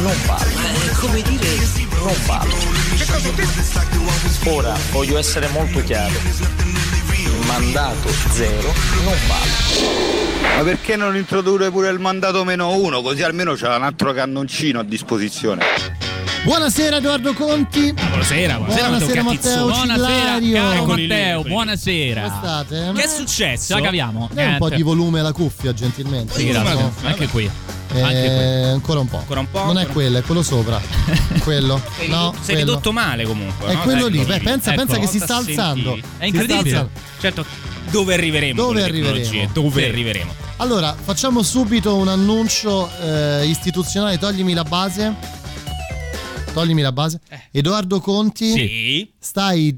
Non vale. È come dire. Non vale. Ora voglio essere molto chiaro. Il mandato zero non vale. Ma perché non introdurre pure il mandato meno uno? Così almeno c'è un altro cannoncino a disposizione. Buonasera Edoardo Conti. Buonasera, buonasera, Buonasera, Matteo Buonasera, Cillario. caro Matteo, buonasera. Come state? Che è successo? Ce la caviamo. Dai un po' Niente. di volume alla cuffia, gentilmente. Sì, grazie. No? Anche qui. Eh, ancora un po'. Ancora un po', Non è quello, è quello sopra. quello. Sei no, ridotto- sei quello. ridotto male comunque. È no? quello lì. ecco. Beh, pensa, Ecco. pensa che si sta alzando. È incredibile. alzando. Certo, dove arriveremo? Dove arriveremo? Dove Sì. arriveremo? Allora, facciamo subito un annuncio eh, istituzionale. Toglimi la base. Toglimi la base. Edoardo Conti, Eh. Sì. stai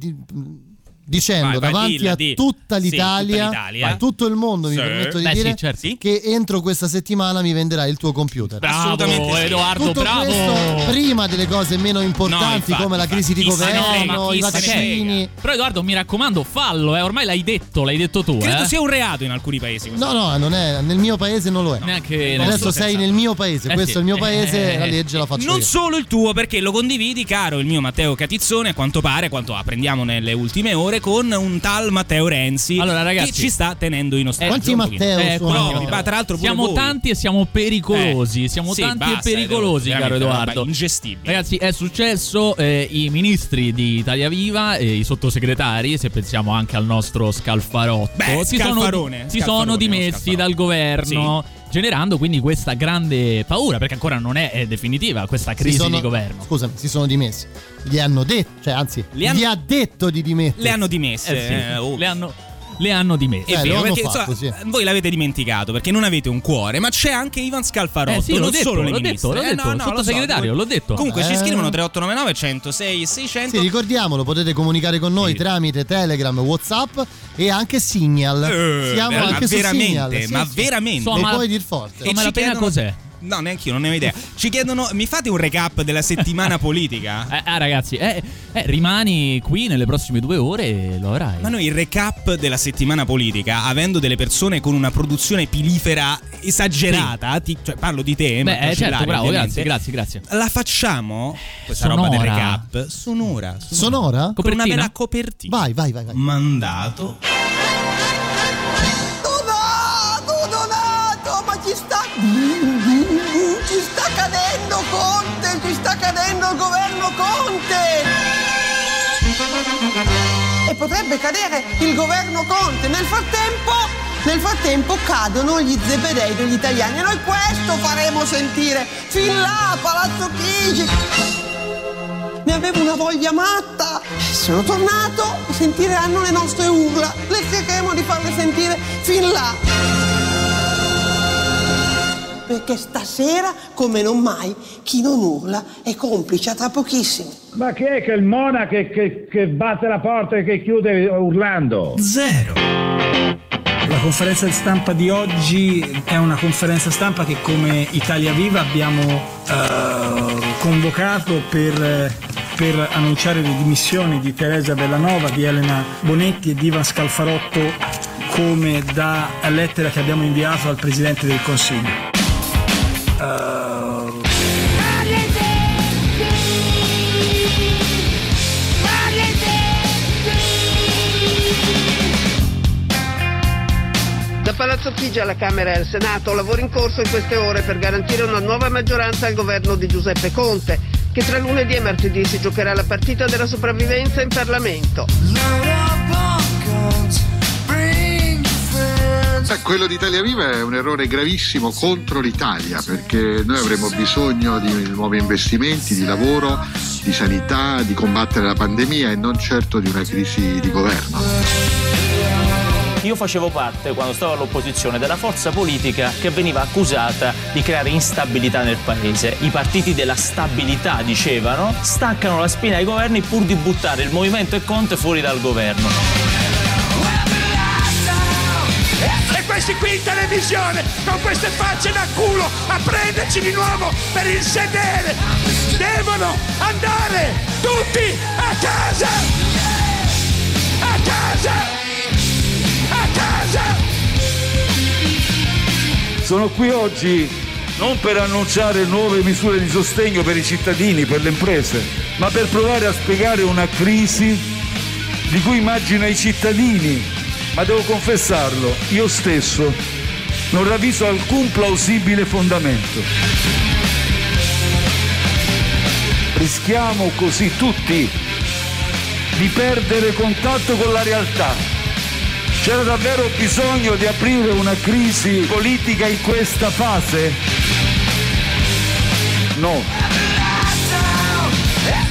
dicendo Vai, vai, davanti dilla, a di. tutta Sì, l'Italia, tutta l'Italia. a tutto il mondo, mi Sì. permetto di Beh, dire, sì, certo. Sì. che entro questa settimana mi venderai il tuo computer. Bravo, Assolutamente sì. Edoardo, Tutto bravo. questo prima delle cose meno importanti infatti, come la crisi di governo, i vaccini. Però Edoardo, mi raccomando, fallo, eh. ormai l'hai detto, l'hai detto tu. Credo eh. sia un reato in alcuni paesi. No, no, non è, nel mio paese non lo è. Neanche Adesso sei nel mio paese, Eh questo sì. è il mio paese, Eh, la legge la faccio Non io. solo il tuo, perché lo condividi, caro il mio Matteo Catizzone, a quanto pare, quanto apprendiamo nelle ultime ore, con un tal Matteo Renzi Allora, ragazzi, che ci sta tenendo in ostaggio. Quanti. Matteo Eh, Proprio, ma tra l'altro siamo voi. tanti e siamo pericolosi. Eh, siamo sì, tanti basta, e pericolosi, Edoardo, caro Edoardo. ingestibile. Ragazzi, è successo, eh, i ministri di Italia Viva e i sottosegretari, se pensiamo anche al nostro Scalfarotto, Beh, si, sono, si sono dimessi dal governo, generando quindi questa grande paura, perché ancora non è eh, definitiva questa Si crisi sono- di governo. Scusami, si sono dimessi. Gli hanno detto, cioè anzi, Li hanno- gli ha detto di dimettersi. Le hanno dimesse. Eh sì, eh, oh. le, hanno, le hanno dimesse. È Eh, vero, lo hanno perché fatto, insomma, sì. voi l'avete dimenticato perché non avete un cuore, ma c'è anche Ivan Scalfarotto, Eh sì, l'ho non detto, solo le l'ho ministre. detto, l'ho Eh, detto, no, il no, so, sottosegretario, l'ho detto. Comunque ci Eh. scrivono 3899 106 600. Sì, ricordiamolo, potete comunicare con noi Sì. tramite Telegram, Whatsapp e anche Signal. Eh, Siamo ma anche su veramente, Signal. sì, ma sì. veramente. So, Mi ma- puoi dir forte. E Insomma, ci la pena chiedono- cos'è? No, neanche io, non ne ho idea. Ci chiedono, mi fate un recap della settimana politica? Eh, ah, ragazzi, eh, eh, rimani qui nelle prossime due ore e lo avrai. Ma noi il recap della settimana politica, avendo delle persone con una produzione pilifera esagerata, ti- cioè parlo di te, Beh, eh, certo, bravo, ovviamente, grazie, grazie, grazie. La facciamo, questa Sonora. roba del recap, sonora. Sonora? Con una Copertina? bella copertina. Vai, vai, vai, vai. Mandato. Donato, Donato, ma ci sta... Conte, ci sta cadendo il governo Conte! E potrebbe cadere il governo Conte. Nel frattempo, nel frattempo cadono gli zebedei degli italiani e noi questo faremo sentire fin là Palazzo Chigi. Ne avevo una voglia matta. Sono tornato sentiranno le nostre urla. Le cercheremo di farle sentire fin là. Perché stasera, come non mai, chi non urla è complice a tra pochissimo. Ma chi è che il Mona che, che- che batte la porta e che chiude urlando? Zero. La conferenza di stampa di oggi è una conferenza stampa che come Italia Viva abbiamo eh, convocato per, per annunciare le dimissioni di Teresa Bellanova, di Elena Bonetti e di Ivan Scalfarotto come da lettera che abbiamo inviato al Presidente del Consiglio. Da Palazzo Chigi alla Camera e al Senato, lavoro in corso in queste ore per garantire una nuova maggioranza al governo di Giuseppe Conte, che tra lunedì e martedì si giocherà la partita della sopravvivenza in Parlamento. Sa, quello di Italia Viva è un errore gravissimo contro l'Italia perché noi avremo bisogno di nuovi investimenti, di lavoro, di sanità, di combattere la pandemia e non certo di una crisi di governo. io facevo parte, quando stavo all'opposizione, della forza politica che veniva accusata di creare instabilità nel paese. I partiti della stabilità, dicevano, staccano la spina ai governi pur di buttare il movimento e Conte fuori dal governo. Questi qui in televisione, con queste facce da culo, a prenderci di nuovo per il sedere, devono andare tutti a casa! A casa! A casa! Sono qui oggi non per annunciare nuove misure di sostegno per i cittadini, per le imprese, ma per provare a spiegare una crisi di cui immagino i cittadini, ma devo confessarlo, io stesso non ravviso alcun plausibile fondamento. Rischiamo così tutti di perdere contatto con la realtà. C'era davvero bisogno di aprire una crisi politica in questa fase? No.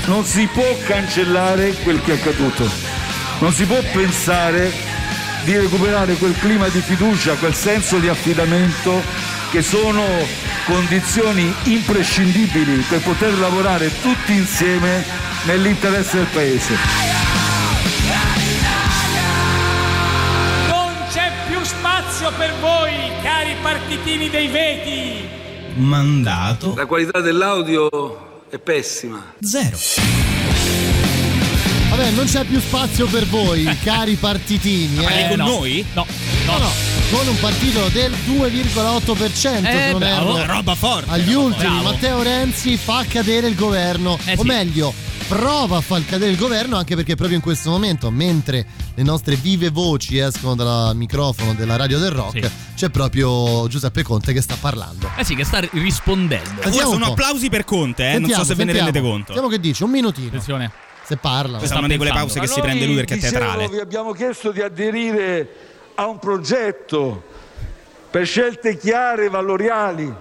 Non si può cancellare quel che è accaduto. Non si può pensare di recuperare quel clima di fiducia, quel senso di affidamento che sono condizioni imprescindibili per poter lavorare tutti insieme nell'interesse del Paese. Non c'è più spazio per voi, cari partitini dei veti! Mandato La qualità dell'audio è pessima. zero. Vabbè, non c'è più spazio per voi, cari partitini. Ma eh. con no. noi? No. No, no, con un partito del 2,8% se Eh, non bravo, erro. roba forte. Agli roba ultimi, forte. Matteo Renzi fa cadere il governo. Eh, o sì. meglio, prova a far cadere il governo anche perché proprio in questo momento, mentre le nostre vive voci escono dal microfono della radio del rock, Sì. c'è proprio Giuseppe Conte che sta parlando. Eh sì, che sta rispondendo. Ora Sentiamo sono applausi per Conte, eh? non Sentiamo, so se ve ne sentiamo. rendete conto. Sentiamo che dice, un minutino. Attenzione. Se parla. Questa è una di quelle pause che si prende lui perché è teatrale. vi abbiamo chiesto di aderire a un progetto per scelte chiare e valoriali,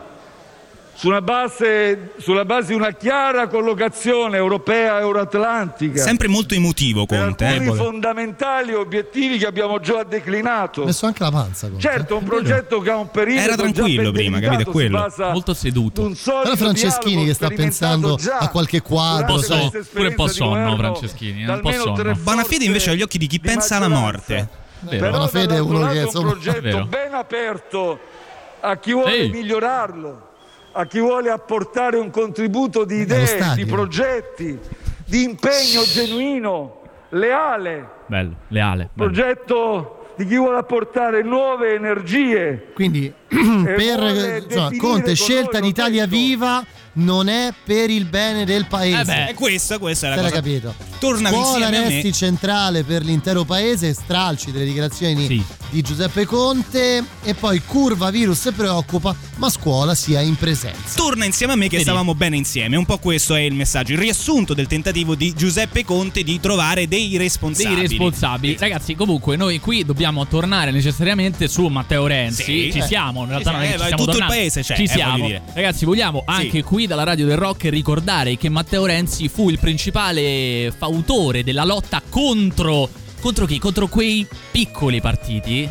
sulla base, sulla base di una chiara collocazione europea e euroatlantica. Sempre molto emotivo per Conte. alcuni eh. fondamentali obiettivi che abbiamo già declinato. Ha messo anche la panza. Conte. Certo, un progetto che ha un perimetro Era tranquillo già ben prima, capito? È quello. Molto seduto. su un solido Guarda Franceschini che sta pensando già a qualche quadro. Un po' so- pure un po' sonno, governo Franceschini, da un po' almeno sonno. Bonafede invece ha gli occhi di chi di pensa alla morte. Vero. Però Bonafede è uno che, insomma, un progetto ben aperto a chi vuole Ehi. migliorarlo, a chi vuole apportare un contributo di idee, di progetti, di impegno genuino, leale, Bello, leale. bello. progetto di chi vuole apportare nuove energie. Quindi per insomma, definire Conte con scelta d'Italia l'oggetto. Viva non è per il bene del paese. Eh beh, E questa, questa è la Se l'hai cosa. capito. Torna Scuola resti centrale per l'intero paese, stralci delle dichiarazioni Sì. di Giuseppe Conte e poi curva virus se preoccupa, ma scuola sia in presenza. Torna insieme a me che Vedi. stavamo bene insieme. Un po' questo è il messaggio, il riassunto del tentativo di Giuseppe Conte di trovare dei responsabili. dei responsabili. Ragazzi, comunque, noi qui dobbiamo tornare necessariamente su Matteo Renzi. Sì. Ci Eh. siamo, in Ci realtà non è siamo, che eh, ci stiamo tutto il tornando. paese c'è, Ci eh, siamo. voglio dire. Ragazzi, vogliamo anche qui dalla Radio del Rock ricordare che Matteo Renzi fu il principale fautore della lotta contro contro chi? Contro quei piccoli partiti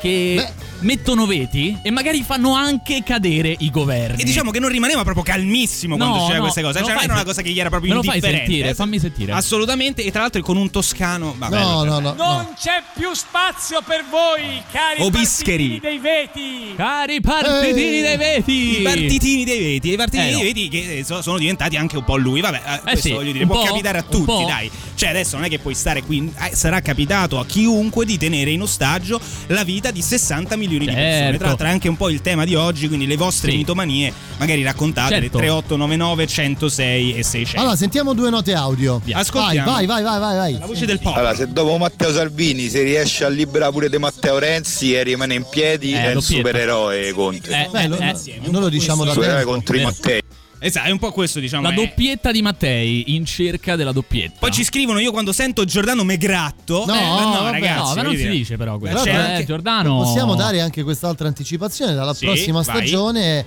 che mettono veti e magari fanno anche cadere i governi. E diciamo che non rimaneva proprio calmissimo quando No, diceva no, queste cose. me lo Cioè, non fai era una cosa che gli era proprio me lo fai indifferente. sentire, eh. fammi sentire. Assolutamente. E tra l'altro con un toscano. Vabbè, No, no, no. Non c'è più spazio per voi, cari Obischeri. partitini dei veti! Cari partitini Eh. dei veti! I partitini dei veti, i partitini Eh, no. dei veti che eh, so- sono diventati anche un po' lui. Vabbè, eh, questo sì, voglio dire, può po', capitare a tutti, po'. dai. Cioè, adesso non è che puoi stare qui. eh, sarà capitato a chiunque di tenere in ostaggio la vita di 60 milioni di persone. Certo. Tra l'altro, è anche un po' il tema di oggi, quindi le vostre Sì. mitomanie, magari raccontatele. Certo. 3899 106 e 600. Allora, sentiamo due note audio. Vai, Ascoltiamo. vai, vai, vai, vai, vai. La voce del popolo. Allora, se dopo Matteo Salvini si riesce a liberare pure di Matteo Renzi e rimane in piedi, Eh, è un supereroe Conte. Eh, Beh, lo- eh, noi lo diciamo da supereroe tempo. contro i. Mattei. Esatto, è un po' questo, diciamo. La è- doppietta di Mattei in cerca della doppietta. Poi ci scrivono io quando sento Giordano Megratto. No, eh, vabbè, ragazzi. no, ma non si dice però questo. Però Eh, anche- Giordano. Possiamo dare anche quest'altra anticipazione dalla Sì, prossima vai. stagione.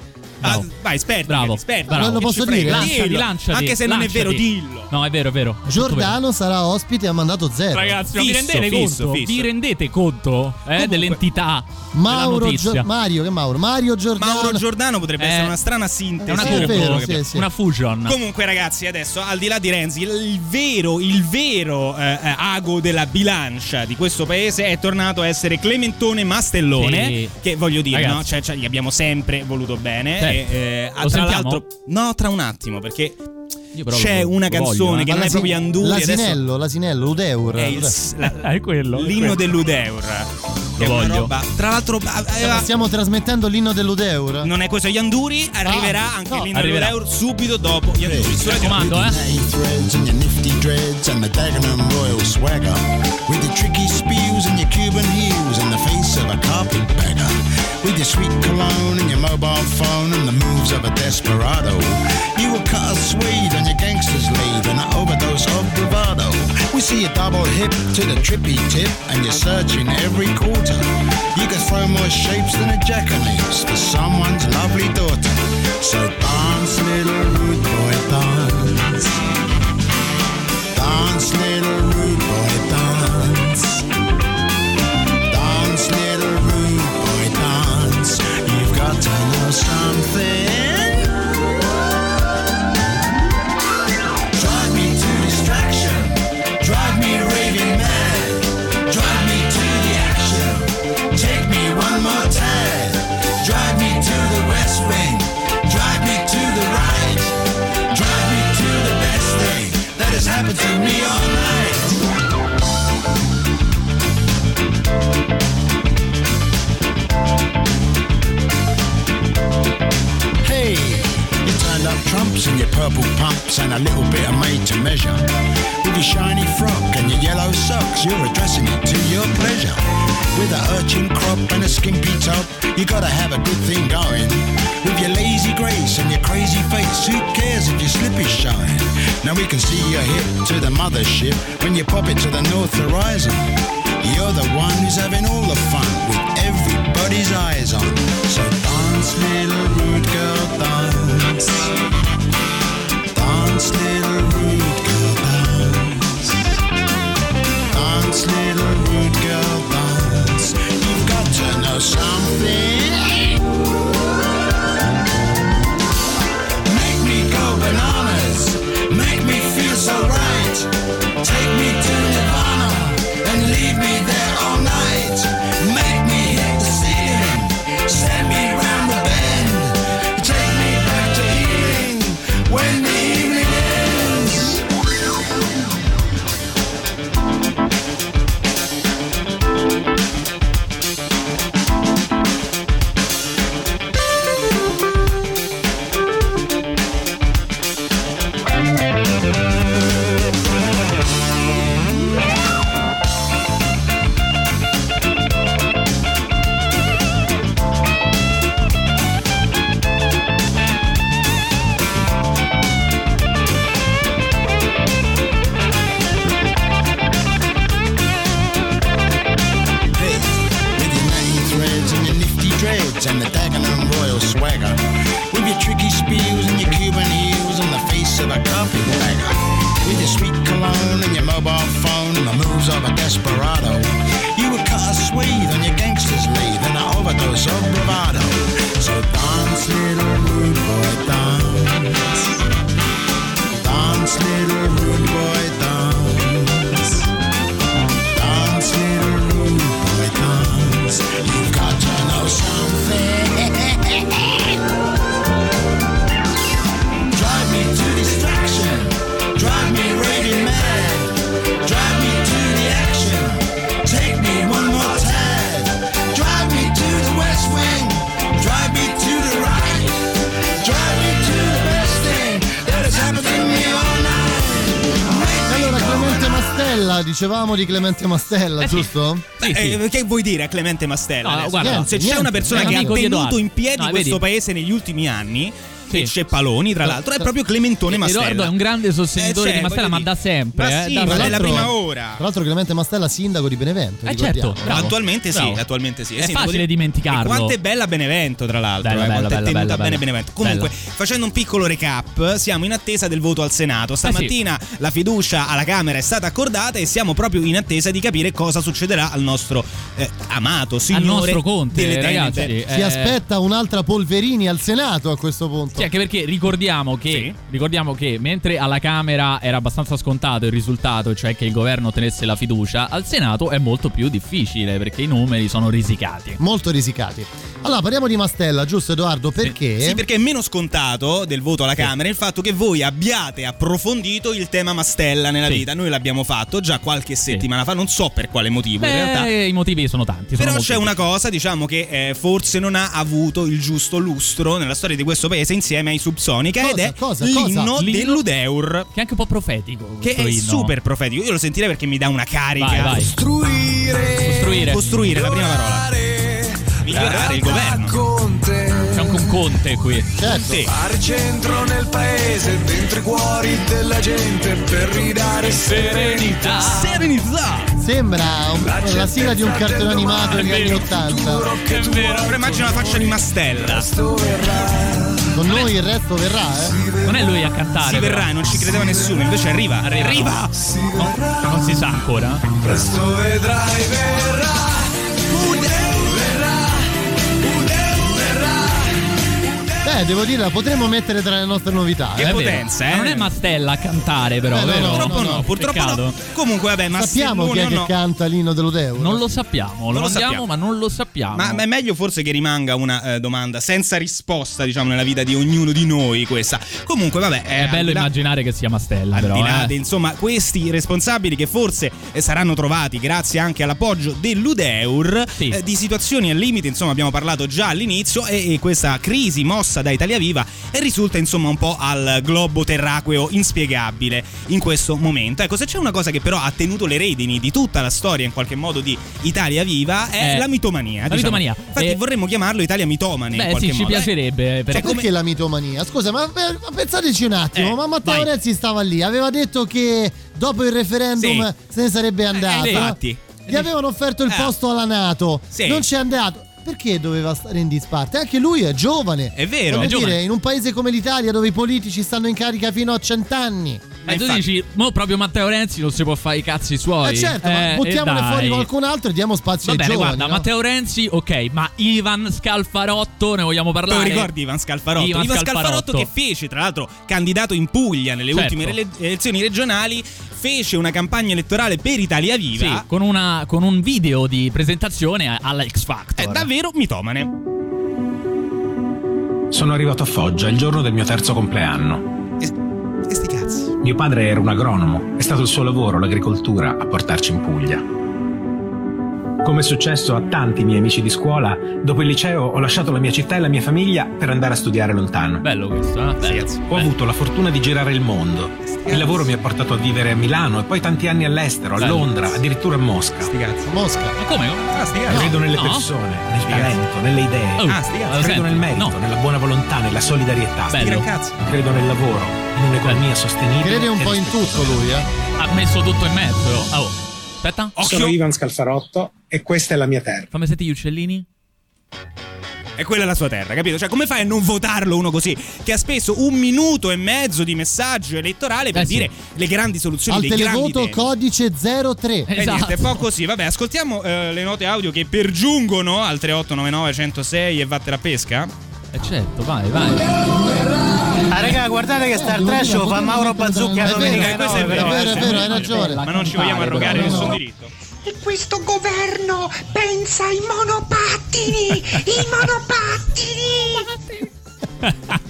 Bravo. vai, esperti. Bravo. esperti. Bravo. Non lo posso dire? Lanciati, lanciati. Anche se non è vero, lanciati. dillo. No, è vero, è vero. È Giordano sarà ospite e ha mandato zero. Ragazzi, ma vi Fisso, rendete fisso, conto? fisso. Vi rendete conto eh, dell'entità Mauro? Gio- Mario, che Mauro? Mario Giordano. Mauro Giordano potrebbe Eh, essere una strana sintesi. Una Sì, vero, sì, sì. una fusion. Comunque, ragazzi, adesso al di là di Renzi, il, vero, il vero eh, eh, ago della bilancia di questo paese è tornato a essere Clementone Mastellone. Sì. Che voglio dire, no? Cioè, cioè, gli abbiamo sempre voluto bene. Sì. E, eh, Lo tra sentiamo? l'altro, no, tra un attimo, perché c'è lo- una lo voglio, canzone eh. che non è proprio Anduri. adesso L'asinello, l'asinello, Ludeur. è il- Ludeur. la- È quello. l'inno quello. dell'Udeur. Una voglio. roba- Tra l'altro, aveva- Stiamo trasmettendo l'inno dell'Udeur. non è questo gli Anduri, arriverà anche no, l'inno arriverà. dell'Udeur subito dopo gli Anduri. Mi raccomando, eh. Your your tricky spews and your Cuban heels in the face of a carpetbagger. With your sweet cologne and your mobile phone and the moves of a desperado. You will cut a swede on your gangster's lead and an overdose of bravado. We see you double hip to the trippy tip and you're searching every quarter. You can throw more shapes than a jackanapes for someone's lovely daughter. So dance little rude boy dance. Dance, little rude purple pumps and a little bit of made to measure. With your shiny frock and your yellow socks, you're addressing it to your pleasure. With a urchin crop and a skimpy top, you gotta have a good thing going. With your lazy grace and your crazy face, who cares if your slip is showing? Now we can see your hip to the mothership when you pop it to the north horizon. You're the one who's having all the fun with everybody's eyes on. So dance, little rude girl, dance. Something. Dicevamo di Clemente Mastella, giusto? Eh, che vuoi dire a Clemente Mastella? No, adesso? guarda, se c'è niente, una persona che ha tenuto in piedi No, questo vedi? paese negli ultimi anni e Ceppaloni, tra l'altro, è proprio Clementone Mastella. Edoardo è un grande sostenitore Eh, di cioè, Mastella, ma da sempre. Ma eh, sì, da- ma tra è la l'altro- prima ora. Tra l'altro Clemente Mastella sindaco di Benevento. Eh, certo, bravo. Attualmente sì, Bravo. attualmente sì. Eh È sì, facile dire- dimenticarlo. E quanto è bella Benevento, tra l'altro. Bella, eh, bella, quanto è bella, tenuta bella, bene bella. Benevento. Comunque, facendo un piccolo recap, siamo in attesa del voto al Senato. Stamattina la fiducia alla Camera è stata accordata e siamo proprio in attesa di capire cosa succederà al nostro eh, amato signore nostro Conte, delle ragazzi. Tenebre. Si Eh, aspetta un'altra Polverini al Senato a questo punto. Sì, anche perché ricordiamo che, ricordiamo che mentre alla Camera era abbastanza scontato il risultato, cioè che il governo ottenesse la fiducia, al Senato è molto più difficile perché i numeri sono risicati. Molto risicati. Allora, parliamo di Mastella, giusto Edoardo? Perché? Sì, perché è meno scontato del voto alla Camera il fatto che voi abbiate approfondito il tema Mastella nella Sì. vita. Noi l'abbiamo fatto già qualche settimana fa, non so per quale motivo in Beh, realtà. i motivi sono tanti. sono Però c'è una cosa, diciamo, che eh, forse non ha avuto il giusto lustro nella storia di questo paese insieme ai Subsonica ed Cosa, è cosa, l'inno cosa? dell'Udeur. Che è anche un po' profetico. Che è inno. super profetico. Io lo sentirei perché mi dà una carica. Vai, vai. Costruire. Costruire, la prima parola. Migliorare il governo. C'è un conte qui. Certo. Sì. Fare centro nel paese, dentro i cuori della gente per ridare serenità. Serenità. Sembra un- la sigla di un cartone animato degli anni Ottanta. È vero. Però immagina la faccia di Mastella. Con noi il resto verrà, eh? Non è lui a cantare. Si verrà e non ci credeva nessuno, invece arriva. Arriva. No, non si sa ancora. Presto vedrai, verrà. Beh, devo dire, la potremmo mettere tra le nostre novità. Che eh? È potenza, eh? Non è Mastella a cantare, però. Eh, no, no, Purtroppo no, no, purtroppo Peccato. no. Comunque, vabbè, ma Sappiamo chi è che no. canta l'inno dell'Udeur. Non lo sappiamo, lo lo sappiamo. ma non lo sappiamo. Ma, ma è meglio forse che rimanga una eh, domanda senza risposta, diciamo, nella vita di ognuno di noi questa. Comunque, vabbè, è eh, bello al di là- immaginare che sia Mastella, però. là eh. insomma, questi responsabili che forse eh, saranno trovati grazie anche all'appoggio dell'Udeur Sì. eh, di situazioni al limite, insomma, abbiamo parlato già all'inizio e, e questa crisi mossa da Italia Viva eh, risulta insomma un po' al globo terraqueo inspiegabile in questo momento. Ecco, se c'è una cosa che però ha tenuto le redini di tutta la storia in qualche modo di Italia Viva è Eh, la mitomania. la diciamo. mitomania. Infatti Eh, vorremmo chiamarlo Italia mitomane in Beh, qualche sì, ci modo. Eh, piacerebbe. Cioè, perché- perché la mitomania? Scusa, ma, ma pensateci un attimo, Eh, ma Matteo vai. Renzi stava lì, aveva detto che dopo il referendum Sì. se ne sarebbe andato. Eh, infatti. Gli avevano offerto il Eh. posto alla Nato, Sì. non c'è andato. Perché doveva stare in disparte? Anche lui è giovane. È vero, Voglio è dire, giovane. in un paese come l'Italia dove i politici stanno in carica fino a cent'anni. Ma tu infatti- dici, mo proprio Matteo Renzi non si può fare i cazzi suoi. Eh certo, ma buttiamone e fuori qualcun altro e diamo spazio Va ai bene, giovani. guarda, no? Matteo Renzi, ok, ma Ivan Scalfarotto, ne vogliamo Te parlare? lo ricordi Ivan Scalfarotto? Ivan Ivan, Scalfarotto. Scalfarotto che fece, tra l'altro, candidato in Puglia nelle Certo. ultime elezioni regionali, fece una campagna elettorale per Italia Viva. Sì, con, una- con un video di presentazione alla X Factor. È davvero mitomane. Sono arrivato a Foggia il giorno del mio terzo compleanno. E, e sti cazzi. Mio padre era un agronomo, è stato il suo lavoro, l'agricoltura, a portarci in Puglia. Come è successo a tanti miei amici di scuola, dopo il liceo ho lasciato la mia città e la mia famiglia per andare a studiare lontano. Bello questo, eh? Bello. Ho avuto la fortuna di girare il mondo. Il lavoro mi ha portato a vivere a Milano e poi tanti anni all'estero, a Bello. Londra, addirittura a Mosca. Sti cazzi. Mosca. Ma come? Ah, sti cazzi. Credo nelle No. persone, nel talento, nelle idee. Oh, Ah, sti cazzi. lo Credo nel merito, No. nella buona volontà, nella solidarietà. Bello. Cazzo. Credo nel lavoro, in un'economia sostenibile. Crede un po' in tutto lui, eh. Ha messo tutto in mezzo. Oh, aspetta. Sono Ivan Scalfarotto e questa è la mia terra. Fammi sentire gli uccellini. E quella è la sua terra, capito? Cioè, come fai a non votarlo uno così? Che ha speso un minuto e mezzo di messaggio elettorale per Eh sì. dire le grandi soluzioni Al dei grandi televoto temi. codice 03. E Esatto. niente, è un po' così. Vabbè, ascoltiamo eh, le note audio che pergiungono al 3899 106 e vattene a pesca. Eh certo, vai, vai. Ah, raga, guardate che Star Trash lo fa Mauro Bazzucchi a È vero, domenica è questo è nove, vero, È vero, è vero, hai ragione. Ma non ci vogliamo arrogare nessun diritto. E questo governo pensa ai monopattini! I monopattini!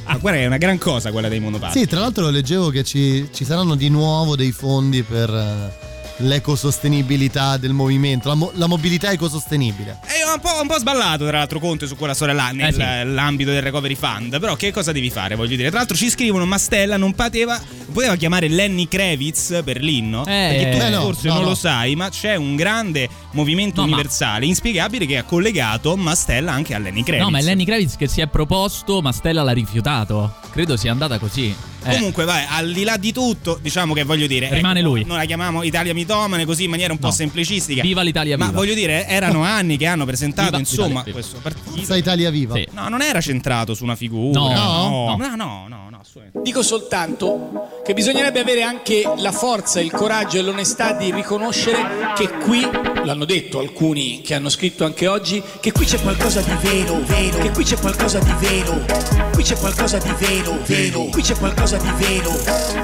Ma guarda, è una gran cosa quella dei monopattini. Sì, tra l'altro leggevo che ci, ci saranno di nuovo dei fondi per, eh, l'ecosostenibilità del movimento, la, mo- la mobilità ecosostenibile. È un po', un po' sballato, tra l'altro, Conte su quella storia là, nell'ambito del recovery fund. Però, che cosa devi fare? Voglio dire, tra l'altro, ci scrivono: Mastella non poteva, poteva chiamare Lenny Kravitz per l'inno. perché tu Eh, no, forse no, non no. lo sai, ma c'è un grande movimento No, ma- universale, inspiegabile, che ha collegato Mastella anche a Lenny Kravitz. No, ma è Lenny Kravitz che si è proposto, ma Stella l'ha rifiutato. Credo sia andata così. Eh. Comunque, vai, al di là di tutto, diciamo che voglio dire. Rimane ecco, lui. Noi la chiamiamo Italia mitomane così in maniera un po' No. semplicistica. Viva l'Italia Ma viva. voglio dire, erano anni che hanno presentato, Viva insomma, l'Italia viva. questo partito. Forza Italia Viva. Sì. No, non era centrato su una figura. No. no, No. no, no, no, no. Dico soltanto che bisognerebbe avere anche la forza, il coraggio e l'onestà di riconoscere che qui, l'hanno detto alcuni che hanno scritto anche oggi, che qui c'è qualcosa di vero, vero, che qui c'è qualcosa di vero, qui c'è qualcosa di vero, vero, qui c'è qualcosa di vero,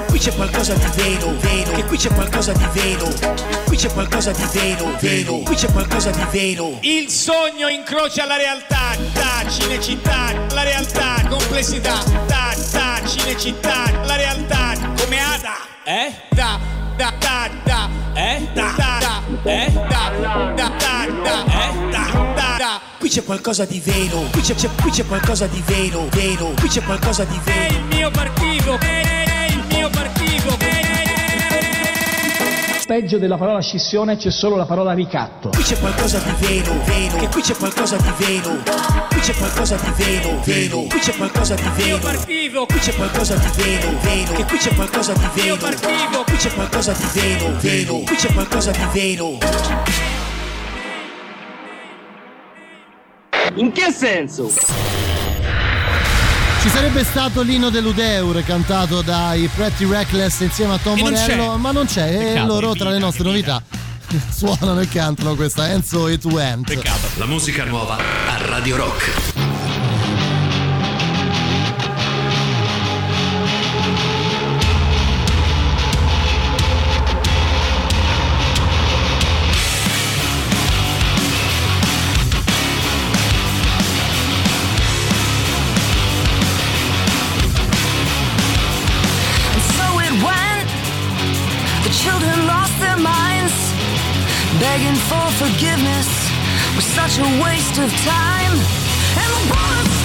qui c'è qualcosa di vero, vero, che qui c'è qualcosa di vero, qui c'è qualcosa di vero, vero, qui c'è qualcosa di vero. Il sogno incrocia la realtà, da cinecittà, la realtà, complessità, da, da, cinecittà, la realtà, come Ada, eh? Da, da, da, da, eh? Da, da, da, eh? Da, da, da, da, eh? Da, da, da. Qui c'è qualcosa di vero, qui c'è, c'è- qui c'è qualcosa di vero, vero, qui c'è qualcosa di vero. È il mio partito, è il mio partito, Peggio della parola scissione c'è solo la parola ricatto. Qui c'è qualcosa di vero, vero, che qui c'è qualcosa di vero, qui c'è qualcosa di vero, vero, qui c'è qualcosa di vero, partito, qui c'è qualcosa di vero, vero, che qui c'è qualcosa di vero, partito, qui c'è qualcosa di vero, vero, qui c'è qualcosa di vero. In che senso? Ci sarebbe stato l'inno dell'Udeur cantato dai Pretty Reckless insieme a Tom E non Morello, c'è. ma non c'è. E Peccato, loro che tra le nostre novità suonano e cantano questa Enzo e tu Ent. La musica nuova a Radio Rock. Begging for forgiveness was such a waste of time. And the bullets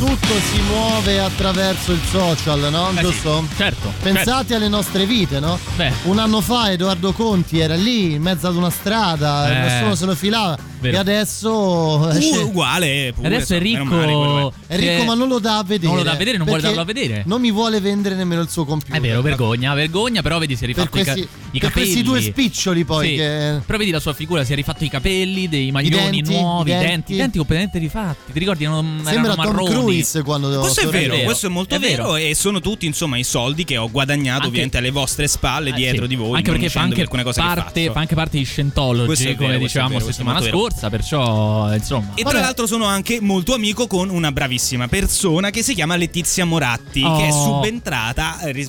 tutto si muove attraverso il social, no? Eh sì, Giusto? certo, Pensate certo. alle nostre vite, no? Beh. Un anno fa Edoardo Conti era lì in mezzo ad una strada, Eh. nessuno se lo filava. Vero. E adesso. Uh, esce- uguale pure, Adesso è meno male, ricco. È ricco, ma non lo dà a vedere. Non lo dà a vedere, non vuole darlo a vedere. Non mi vuole vendere nemmeno il suo computer. È vero, vergogna, vergogna, però vedi si è Per rifatto i, ca- questi, i per capelli. questi due spiccioli poi Sì, che. Però vedi la sua figura, si è rifatto i capelli, dei maglioni denti, nuovi, i denti. denti, i denti completamente rifatti. Ti ricordi? Erano, Sembra erano Tom Cruise quando. Questo è vero, vero. questo è molto È vero. vero. e sono tutti insomma i soldi che ho guadagnato Anche- ovviamente alle vostre spalle Eh, dietro sì. di voi. Anche perché fa anche, alcune cose che parte, fa anche parte di Scientology, come dicevamo è settimana scorsa, perciò insomma. E tra l'altro sono anche molto amico con una bravissima persona che si chiama Letizia Moratti, che è Oh. subentrata, eh,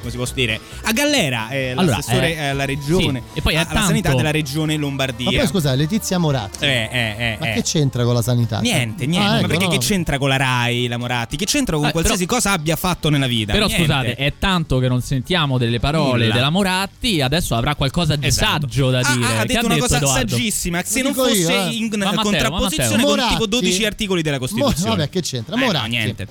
come si può dire, a Gallera, è Allora, l'assessore eh, alla regione, sì, e poi è alla tanto- sanità della regione Ma Lombardia. poi scusa, Letizia Moratti. Eh, eh, eh, Ma eh. che c'entra con la sanità? Niente, niente, Ah, ma ecco, perché no. che c'entra con la RAI, la Moratti? Che c'entra con Eh, qualsiasi però- cosa abbia fatto nella vita? Però Niente. scusate, è tanto che non sentiamo delle parole Nulla. della Moratti, adesso avrà qualcosa di Esatto. saggio da Ah, dire. ah, ha detto una cosa Edoardo? saggissima. Se non fosse io, eh. in Matteo, contrapposizione con tipo Moratti? 12 articoli della Mo- Costituzione. vabbè, che c'entra? Eh, no, Moratti. niente.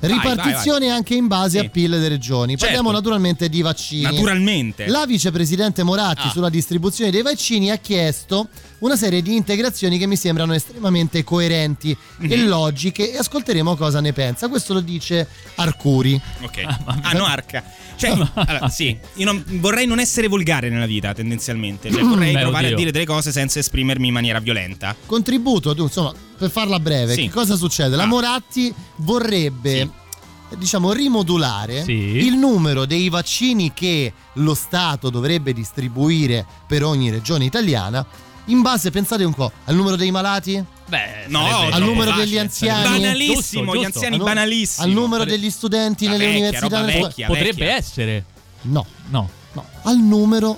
Ripartizione anche in base Sì. a PIL delle regioni. Parliamo Certo. naturalmente di vaccini. Naturalmente. La vicepresidente Moratti Ah. sulla distribuzione dei vaccini ha chiesto una serie di integrazioni che mi sembrano estremamente coerenti e Mhm. logiche e ascolteremo cosa ne pensa. Questo lo dice Arcuri. Ok. Ah, no, arca. Cioè, allora, sì, io non- vorrei non essere volgare nella vita, tendenzialmente. Cioè, vorrei Beh, provare oddio. a dire delle cose senza esprimermi in maniera violenta. Contributo, tu, insomma, per farla breve, Sì. che cosa succede? La Ah. Moratti vorrebbe diciamo rimodulare Sì. il numero dei vaccini che lo Stato dovrebbe distribuire per ogni regione italiana in base, pensate un po', al numero dei malati, Beh, No, sarebbe- al numero facile, degli anziani, Banalissimo, Giusto, gli giusto. anziani banalissimo. al numero degli studenti La nelle vecchia, università. roba nelle- vecchia. Potrebbe essere. No, No. no, al numero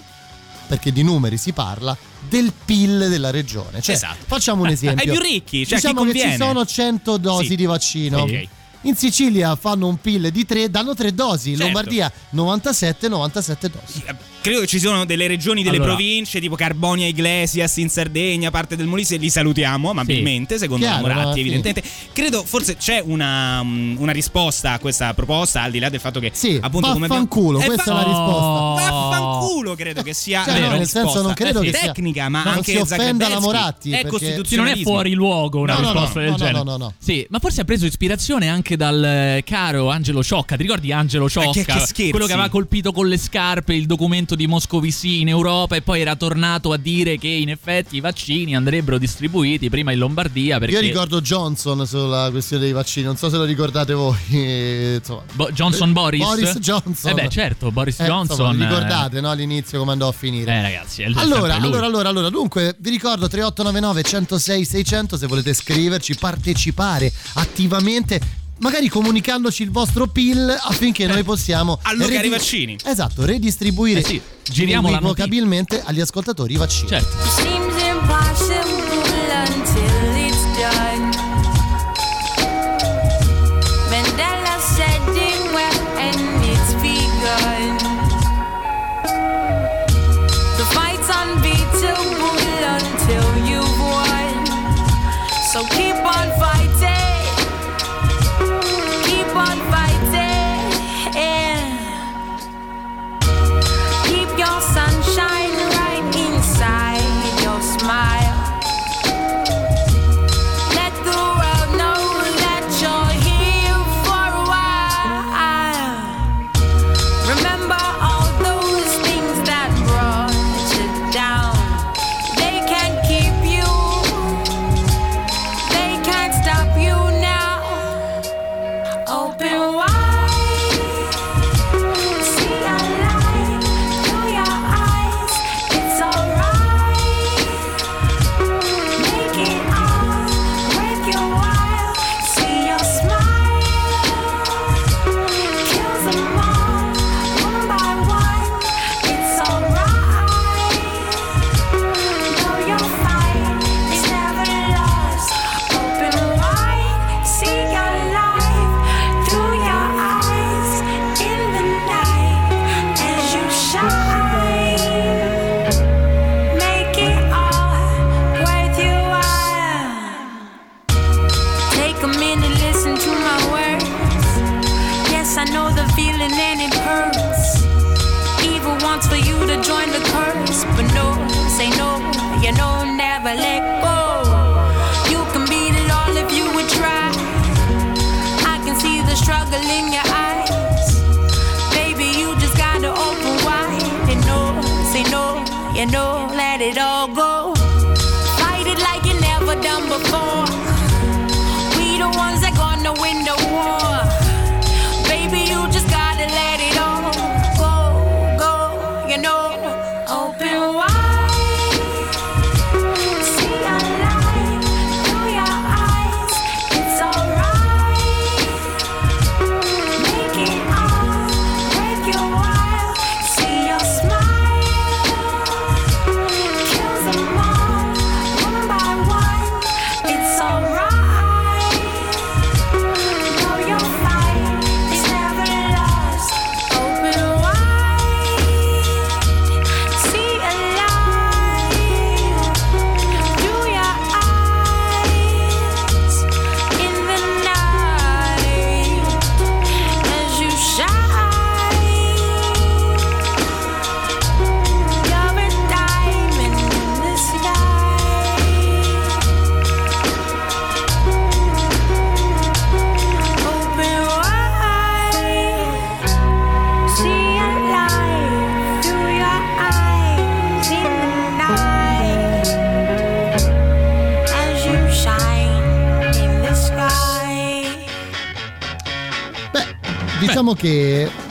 perché di numeri si parla del PIL della regione. Cioè, Esatto. Facciamo un esempio. Ai più ricchi, cioè diciamo che ci sono 100 dosi Sì. di vaccino. Ok. In Sicilia fanno un PIL di 3, danno 3 dosi. In Certo. Lombardia 97, 97 dosi. Credo che ci siano delle regioni, delle Allora. province, tipo Carbonia Iglesias in Sardegna, parte del Molise, li salutiamo amabilmente, secondo Chiaro, Moratti, no, sì. evidentemente. Credo forse c'è una, um, una risposta a questa proposta, al di là del fatto che Sì, appunto come abbiamo- vaffanculo, Eh, questa è la risposta. Vaffanculo credo che sia Cioè, no, nel risposta. senso non credo Eh, che sia- tecnica, ma non anche si offenda la. Moratti, È perché- Sì, non è costituzionalismo. fuori luogo una No, no, risposta no, del no, no, genere. no, no. Sì, ma forse ha preso ispirazione anche dal eh, caro Angelo Ciocca. Ti ricordi Angelo Ciocca? Che- che scherzi. Quello che aveva colpito con le scarpe il documento di Moscovici in Europa e poi era tornato a dire che in effetti i vaccini andrebbero distribuiti prima in Lombardia perché Io ricordo Johnson sulla questione dei vaccini, non so se lo ricordate voi. Bo- Johnson Boris? Boris Johnson. Eh beh, certo, Boris Eh, Johnson. insomma, eh, ricordate no, all'inizio come andò a finire? Eh, ragazzi, Allora, allora, allora, allora, dunque vi ricordo 3899 106 600 se volete scriverci, partecipare attivamente, magari comunicandoci il vostro PIL affinché noi possiamo Allocare redi- i vaccini. Esatto, redistribuire Eh sì, giriamo inequivocabilmente agli ascoltatori i vaccini. Certo.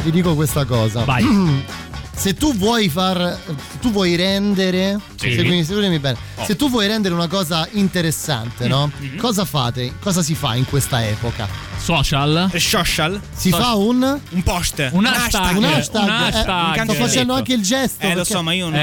Vi dico questa cosa. Se tu vuoi far. Tu vuoi rendere. Sì. Seguimi, seguimi bene. Oh. Se tu vuoi rendere una cosa interessante, no? Mhm. Cosa fate? Cosa si fa in questa epoca? Social? Social? Si fa un. Un post. Un hashtag. Un hashtag. Un Eh, hashtag. sto facendo anche il gesto. Eh, lo so, ma io non,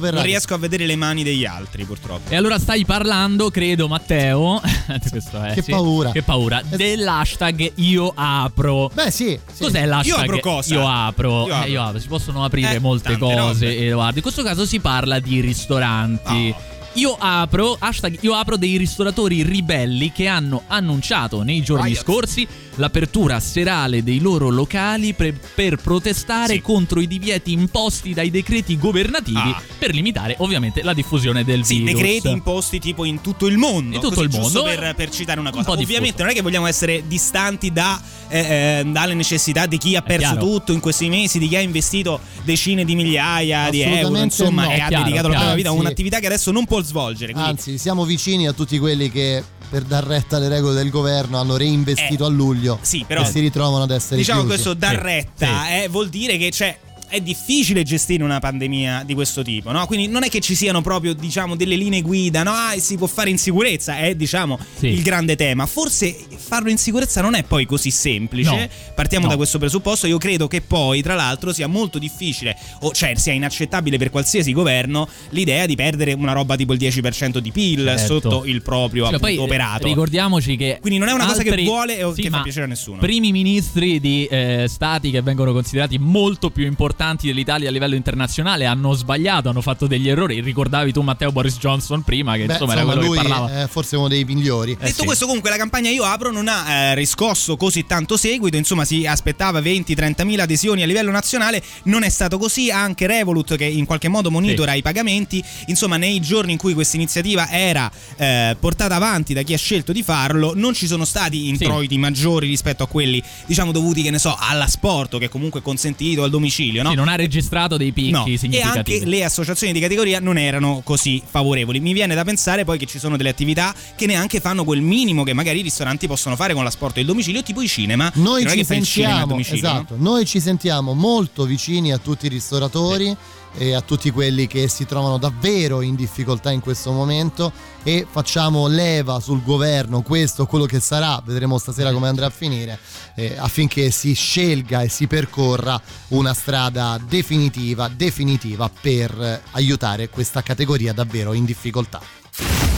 per non riesco a vedere le mani degli altri, purtroppo. E allora stai parlando, credo, Matteo. Questo è, Che sì. paura. Che paura. Dell'hashtag io apro. Beh, sì. sì. Cos'è l'hashtag? Io apro cosa? Io apro. Io Eh, apro. io apro. Si possono aprire Eh, molte cose. robe. E, guarda, in questo caso si parla di ristoranti. Oh. Io apro, hashtag io apro dei ristoratori ribelli che hanno annunciato nei giorni scorsi l'apertura serale dei loro locali pre- per protestare contro i divieti imposti dai decreti governativi Ah. per limitare ovviamente la diffusione del Sì, virus. decreti imposti tipo in tutto il mondo. In tutto così, il mondo. Per, per citare una Un cosa. po' Ovviamente diffuso. non è che vogliamo essere distanti da, eh, eh, dalle necessità di chi ha perso chiaro. tutto in questi mesi, di chi ha investito decine di migliaia di euro, insomma, no. e ha Chiaro, dedicato la propria chiaro. vita a un'attività che adesso non può svolgere. Quindi Anzi, siamo vicini a tutti quelli che per dar retta alle regole del governo hanno reinvestito a luglio Eh, sì, però- e si ritrovano ad essere diciamo chiusi. questo dar retta eh, vuol dire che c'è è difficile gestire una pandemia di questo tipo, no? Quindi non è che ci siano proprio, diciamo, delle linee guida, no? Ah, si può fare in sicurezza, è, diciamo, Sì. il grande tema. Forse farlo in sicurezza non è poi così semplice. No. Partiamo No. da questo presupposto. Io credo che poi, tra l'altro, sia molto difficile, o cioè sia inaccettabile per qualsiasi governo, l'idea di perdere una roba tipo il 10% di PIL Certo. sotto il proprio Cioè, appunto, poi, operato. Ricordiamoci che. Quindi non è una cosa che altri- vuole o Sì, che fa piacere a nessuno. Primi ministri di eh, stati che vengono considerati molto più importanti dell'Italia a livello internazionale hanno sbagliato, hanno fatto degli errori. Ricordavi tu Matteo Boris Johnson prima, che Beh, insomma, era quello lui che parlava. è forse uno dei migliori. Detto questo, comunque, la campagna Io Apro non ha eh, riscosso così tanto seguito. Insomma, si aspettava 20-30 mila adesioni a livello nazionale. Non è stato così. Anche Revolut, che in qualche modo monitora i pagamenti, insomma, nei giorni in cui questa iniziativa era eh, portata avanti da chi ha scelto di farlo, non ci sono stati introiti maggiori rispetto a quelli, diciamo, dovuti, che ne so, all'asporto, che è comunque consentito al domicilio, no? Sì, non ha registrato dei picchi No, e significativi. anche le associazioni di categoria non erano così favorevoli. Mi viene da pensare poi che ci sono delle attività che neanche fanno quel minimo che magari i ristoranti possono fare con l'asporto e il domicilio, tipo i cinema. Noi ci sentiamo, domicilio, no? esatto, noi ci sentiamo molto vicini a tutti i ristoratori e a tutti quelli che si trovano davvero in difficoltà in questo momento e facciamo leva sul governo, questo quello che sarà, vedremo stasera come andrà a finire, eh, affinché si scelga e si percorra una strada definitiva, definitiva per eh, aiutare questa categoria davvero in difficoltà.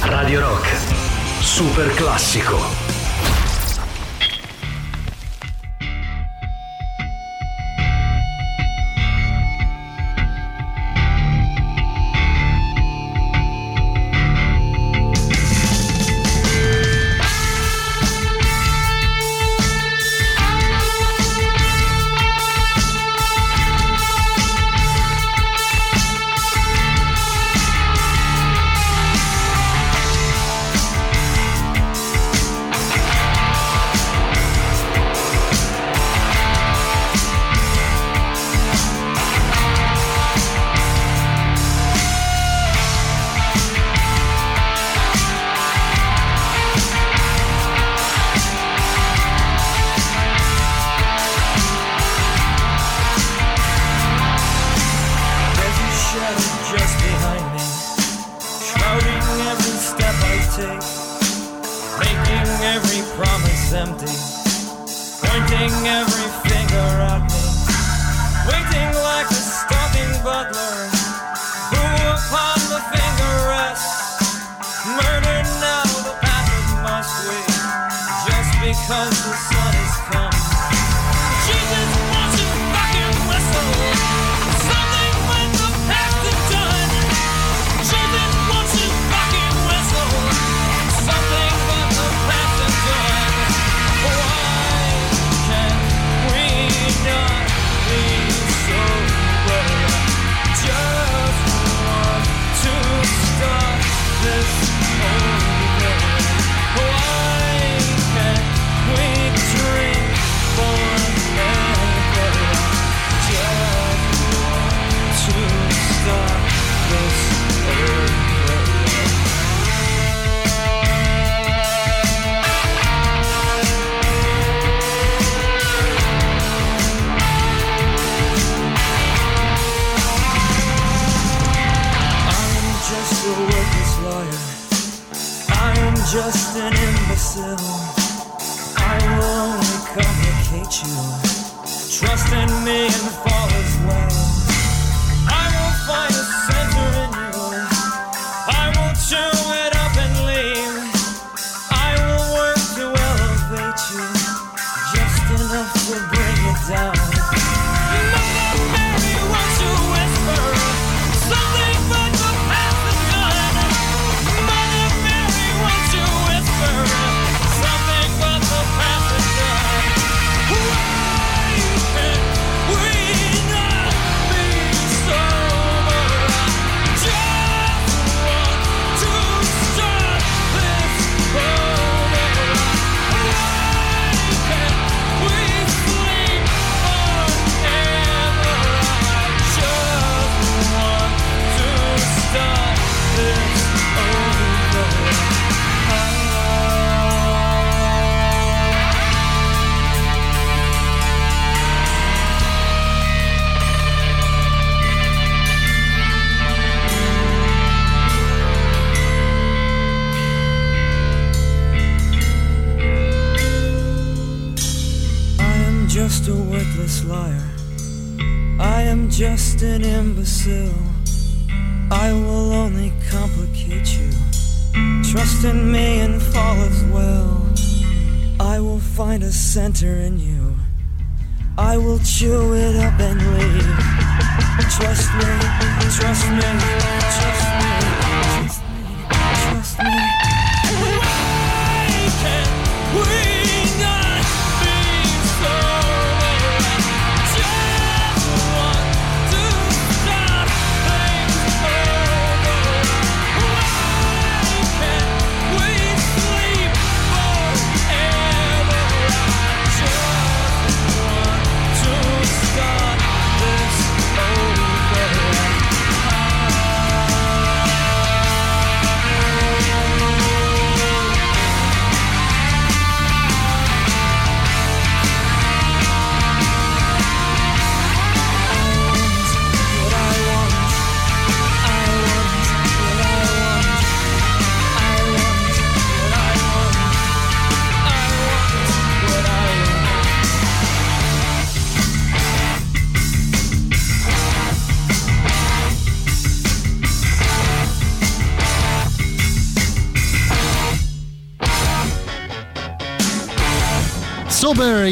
Radio Rock, super classico.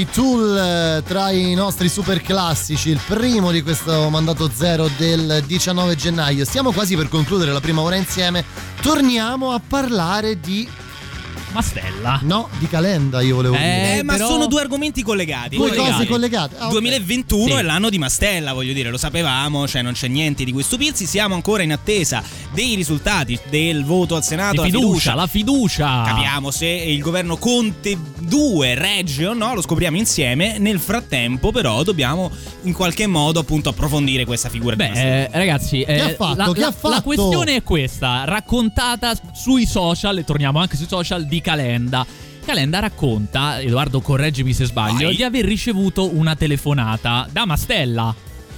I tool eh, tra i nostri super classici, il primo di questo mandato zero del 19 gennaio. Stiamo quasi per concludere la prima ora insieme. Torniamo a parlare di Mastella. No, di Calenda io volevo dire. Eh, ma sono due argomenti collegati. Due cose collegate. Ah, ok. 2021 Sì. è l'anno di Mastella, voglio dire, lo sapevamo, cioè non c'è niente di cui stupirsi. Siamo ancora in attesa dei risultati del voto al Senato. Di la fiducia, la fiducia. Capiamo se il governo Conte 2 regge o no, lo scopriamo insieme. Nel frattempo, però, dobbiamo in qualche modo appunto approfondire questa figura di Mastella. Eh, ragazzi, Che ha eh, fatto? la, Che la- ha fatto? la questione è questa, raccontata sui social, e torniamo anche sui social di Calenda. Calenda racconta, Edoardo correggimi se sbaglio, Vai. di aver ricevuto una telefonata da Mastella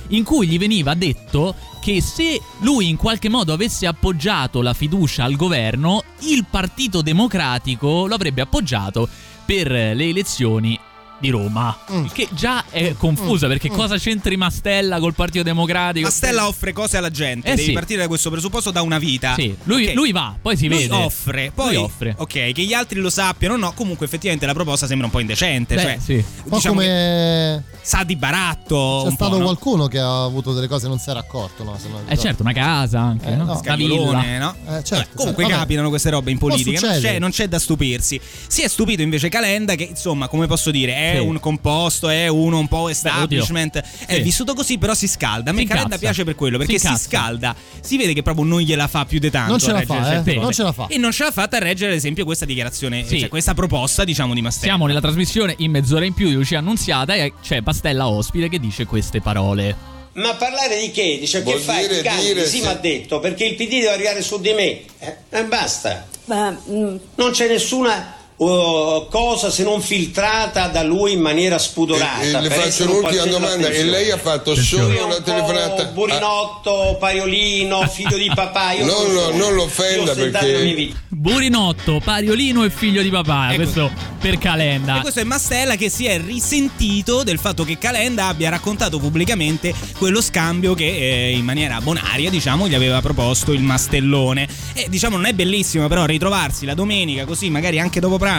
in cui gli veniva detto che se lui in qualche modo avesse appoggiato la fiducia al governo, il Partito Democratico lo avrebbe appoggiato per le elezioni di Roma. Mm. Che già è confusa perché cosa c'entri Mastella col Partito Democratico? Mastella offre cose alla gente, Eh devi sì. partire da questo presupposto da una vita. Sì, lui, Ok. lui va, poi si Lui vede. offre, poi Lui offre. ok, che gli altri lo sappiano no, comunque effettivamente la proposta sembra un po' indecente, Beh, cioè sì. Un po' diciamo come sa di baratto c'è un po', stato no? qualcuno che ha avuto delle cose e non si era accorto, no? Eh certo, una casa anche, Eh, no? no. Scagliolone, no? Eh, certo, comunque vabbè. capitano queste robe in politica, non c'è, non c'è da stupirsi. Si è stupito invece Calenda, che insomma, come posso dire, è Sì. un composto, è uno un po' establishment. È Sì. vissuto così, però si scalda. A me Calenda piace per quello, perché Si si, scalda. Si vede che proprio non gliela fa più di tanto. Non ce a la reggere fa, eh? cose. Non ce la fa. E non ce l'ha fatta a reggere, ad esempio, questa dichiarazione, Sì. cioè questa proposta, diciamo, di Mastella. Siamo nella trasmissione in mezz'ora in più di Lucia Annunziata e c'è Pastella ospite che dice queste parole. Ma parlare di che? Dice che Vuol fai? dire dire sì, se- mi ha detto, perché il PD deve arrivare su di me. Eh, e basta. mm, Non c'è nessuna uh, cosa se non filtrata da lui in maniera spudorata. E- e le faccio al centro domanda. E lei ha fatto solo una telefonata? Burinotto, Pariolino, figlio di papà. Io lo- sono. non lo offenda perché-. Burinotto, Pariolino e figlio di papà. Ecco. Questo per E Calenda. questo è Mastella che si è risentito del fatto che Calenda abbia raccontato pubblicamente quello scambio che eh, in maniera bonaria, diciamo, gli aveva proposto il Mastellone. E diciamo non è bellissimo però ritrovarsi la domenica così, magari anche dopo pranzo,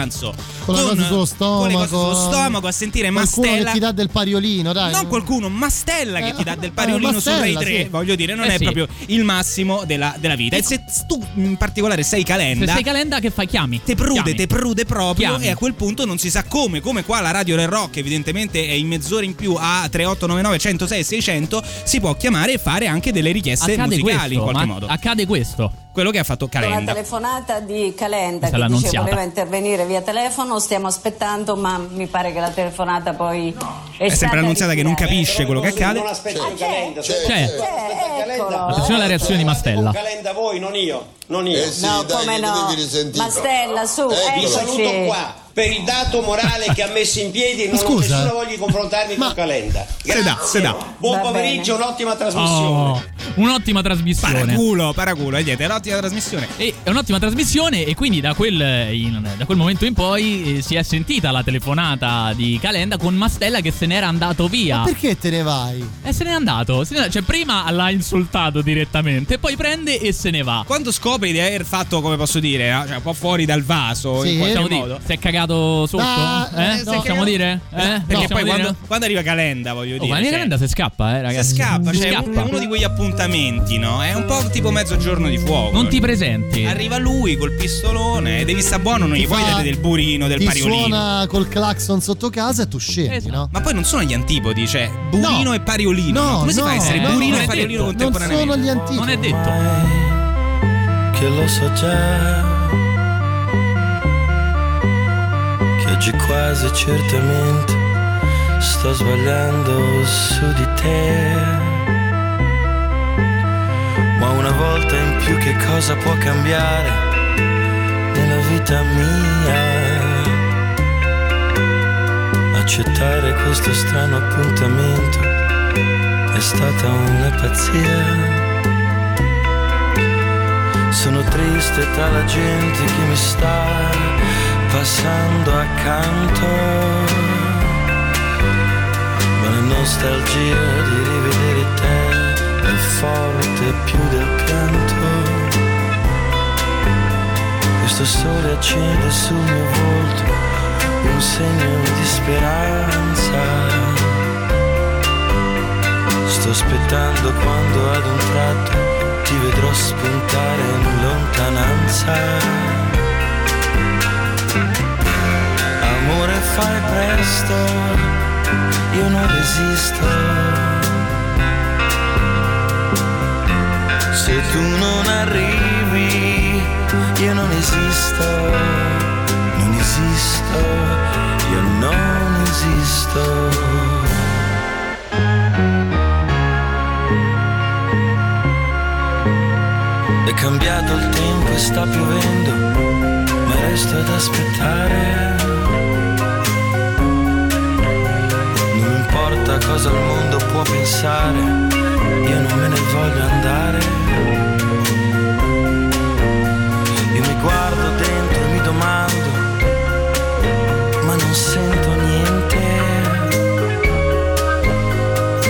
Con le cose sullo con le cose stomaco. sullo stomaco a sentire Qualcuno Mastella che ti dà del pariolino, dai. non qualcuno, Mastella che Eh, ti dà del eh, pariolino su Rai Mastella, 3, sì. voglio dire, non Eh è sì. proprio il massimo della, della vita. E se tu in particolare sei Se Calenda, sei Calenda che fai? Chiami. te prude, Chiami. te prude proprio Chiami. e a quel punto non si sa come, come qua la radio del rock evidentemente è in mezz'ora in più a 3899 106 600 si può chiamare e fare anche delle richieste Accade musicali questo, in qualche ma modo. accade questo. Quello che ha fatto Con la Calenda. telefonata di Calenda Questa che dice voleva intervenire via telefono, stiamo aspettando, ma mi pare che la telefonata poi è, È sempre l'annunziata che non capisce quello che accade. Non aspetto Ah, il Calenda. c'è, c'è. aspetta il Calenda. Attenzione alla reazione di Mastella. Calenda voi, non io. Non io. Eh sì, No, dai, come no. Mastella, su, Eccolo. Vi saluto eccoci. qua per il dato morale che ha messo in piedi e non ho Scusa. nessuna voglia di confrontarmi con Calenda. Se dà, Grazie. se dà. Buon Va pomeriggio, un'ottima trasmissione. Oh, un'ottima trasmissione. Paraculo, paraculo, e niente, è un'ottima trasmissione. E è un'ottima trasmissione e quindi da quel, in- da quel momento in poi eh, si è sentita la telefonata di Calenda con Mastella che se n'era andato via. Ma perché te ne vai? E se n'è andato. se n'è- cioè prima l'ha insultato direttamente, poi prende e se ne va. Quando scopri di aver fatto, come posso dire, no? cioè un po' fuori dal vaso Sì. in qualche modo. dire, si è cagato sotto? Ah, eh? eh, no. Possiamo dire? Eh? Perché Possiamo poi quando, quando arriva Calenda, voglio Oh, dire. ma cioè, Calenda se scappa, eh, se ragazzi. scappa, Si cioè scappa. è uno di quegli appuntamenti, no? È un po' tipo mezzogiorno di fuoco. Non ti presenti. Arriva lui col pistolone e devi sta buono, non gli puoi dare del burino, del Ti pariolino. suona col clacson sotto casa e tu scendi, Esatto. no? Ma poi non sono gli antipodi, cioè burino No. e pariolino. No, Come si no, fa a essere no, burino e pariolino detto. Non contemporaneamente? sono gli antipodi. Non è detto. che lo so già che oggi quasi certamente sto sbagliando su di te. Ma una volta in più che cosa può cambiare nella vita mia? Accettare questo strano appuntamento è stata una pazzia. Sono triste tra la gente che mi sta passando accanto. Ma la nostalgia di rivedere te è forte più del pianto. Questo sole accende sul mio volto un segno di speranza. Sto aspettando quando ad un tratto ti vedrò spuntare in lontananza. Amore fai presto, io non resisto. Se tu non arrivi, io non esisto, non esisto, io non esisto. È cambiato il tempo e sta piovendo, resto ad aspettare. Non importa cosa il mondo può pensare, io non me ne voglio andare. Io mi guardo dentro e mi domando, ma non sento niente.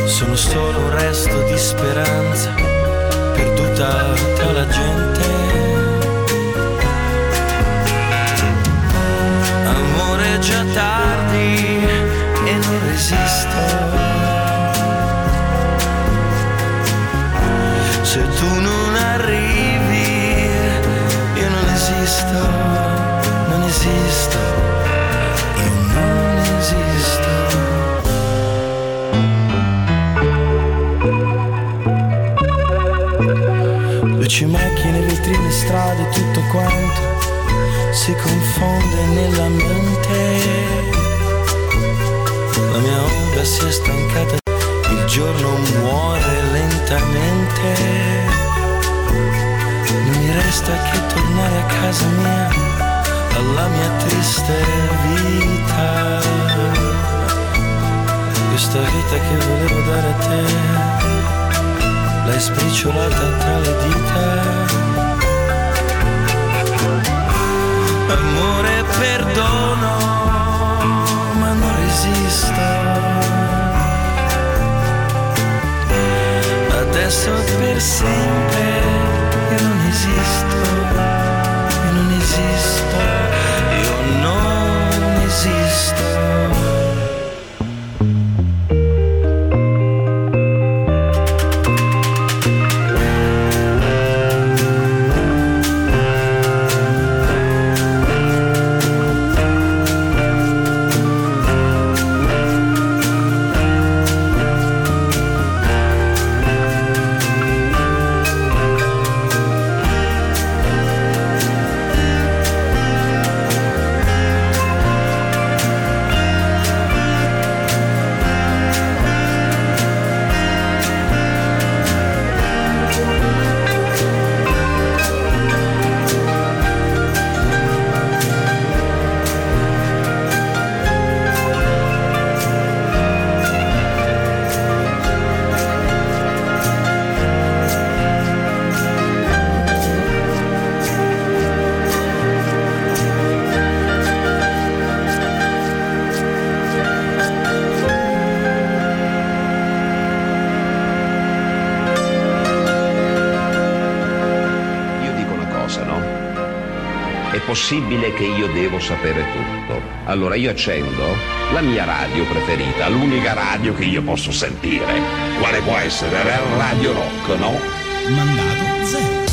Sono solo un resto di speranza, perduta tra la gente. già tardi e non resisto. Se tu non arrivi, io non esisto, non esisto, non esisto. Luci, macchine, vetrine, strade, tutto quanto si confonde nella mente. La mia ombra si è stancata, il giorno muore lentamente. Non mi resta che tornare a casa mia, alla mia triste vita. Questa vita che volevo dare a te l'hai sbriciolata tra le dita. Amore, perdono, ma non resisto. Adesso per sempre io non esisto, io non esisto, io non esisto. Possibile che io devo sapere tutto. Allora io accendo la mia radio preferita, l'unica radio che io posso sentire. Quale può essere? La Radio Rock, no? Mandato zero.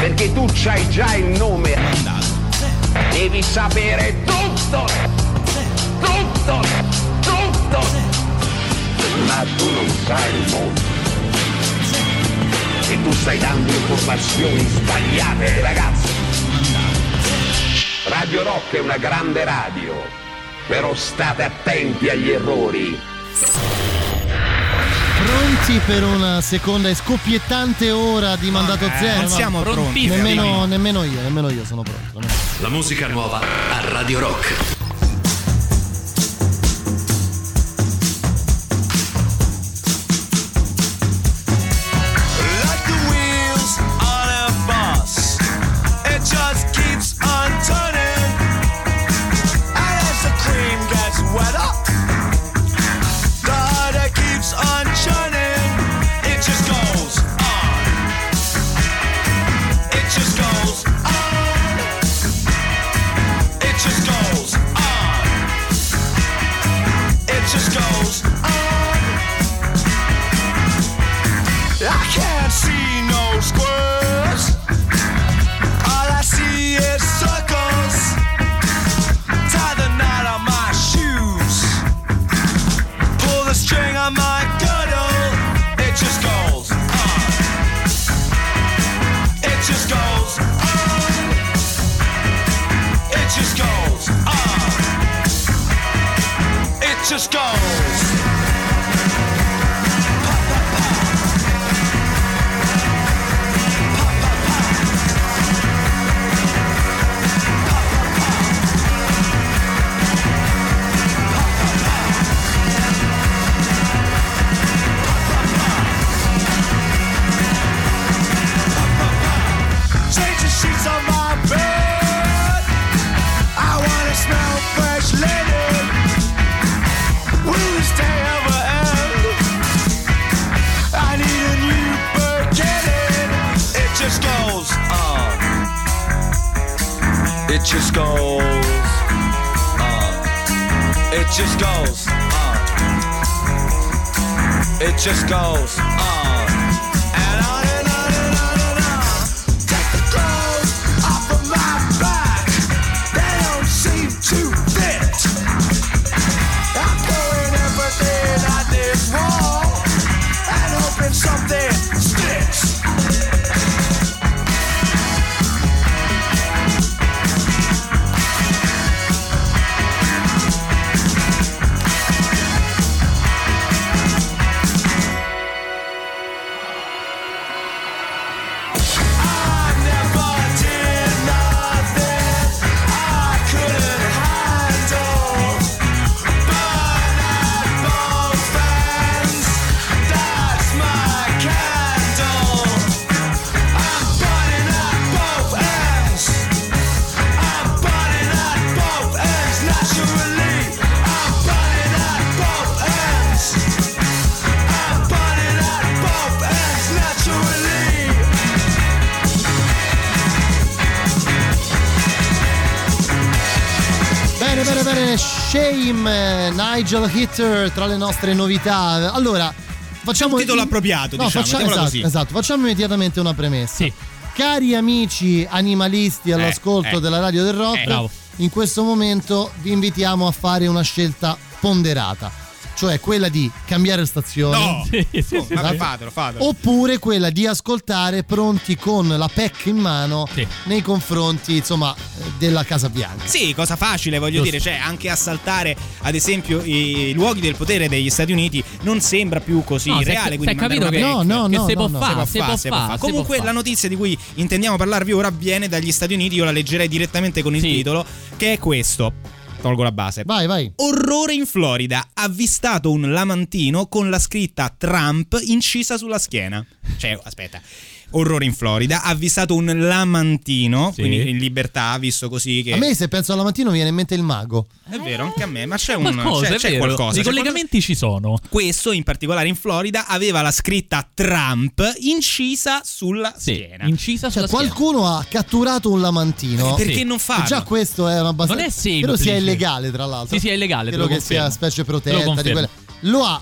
Perché tu c'hai già il nome. Mandato Devi sapere tutto. Tutto. Tutto. Ma tu non sai il mondo. E tu stai dando informazioni sbagliate, ragazzi. Radio Rock è una grande radio, però state attenti agli errori. Pronti per una seconda e scoppiettante ora di mandato eh, zero? non siamo pronti. Nemmeno, nemmeno io, nemmeno io sono pronto. La musica nuova a Radio Rock. Shame, eh, Nigel Hitter tra le nostre novità. Allora, facciamo. un titolo appropriato, diciamo, facciamo, mettiamola esatto, così. esatto, facciamo immediatamente una premessa. Cari amici animalisti all'ascolto eh. della radio del rock, Eh, bravo. in questo momento vi invitiamo a fare una scelta ponderata. Cioè quella di cambiare stazione. No, Sì, sì, Oh, sì, vabbè, esatto. fatelo, fatelo. Oppure quella di ascoltare pronti con la PEC in mano nei confronti, insomma, della Casa Bianca. Sì, cosa facile, voglio Giusto. dire, cioè anche assaltare ad esempio i luoghi del potere degli Stati Uniti non sembra più così No, reale. quindi capito che- No, no, PEC. no, si no, può no. fare, Si può fare, Comunque la notizia di cui intendiamo parlarvi ora viene dagli Stati Uniti, io la leggerei direttamente con il titolo, che è questo. Tolgo la base. Vai, vai. Orrore in Florida. Avvistato un lamantino con la scritta Trump incisa sulla schiena. Cioè, aspetta. Orrore in Florida. Avvistato un lamantino, Sì. quindi in libertà, visto così che... A me se penso alla mattina mi viene in mente il mago. È vero, anche a me, ma c'è un Qualcosa, c'è, c'è qualcosa. I c'è collegamenti ci sono. qualcosa- Questo, in particolare in Florida, aveva la scritta Trump incisa sulla schiena. Incisa Cioè, qualcuno ha catturato un lamantino. Eh, perché non farlo? Già questo è una base. Non è semplice. Credo sia illegale, tra l'altro. Sì, sì, è illegale, Credo lo che sia confermo. specie Te lo protetta. Quelle. Lo ha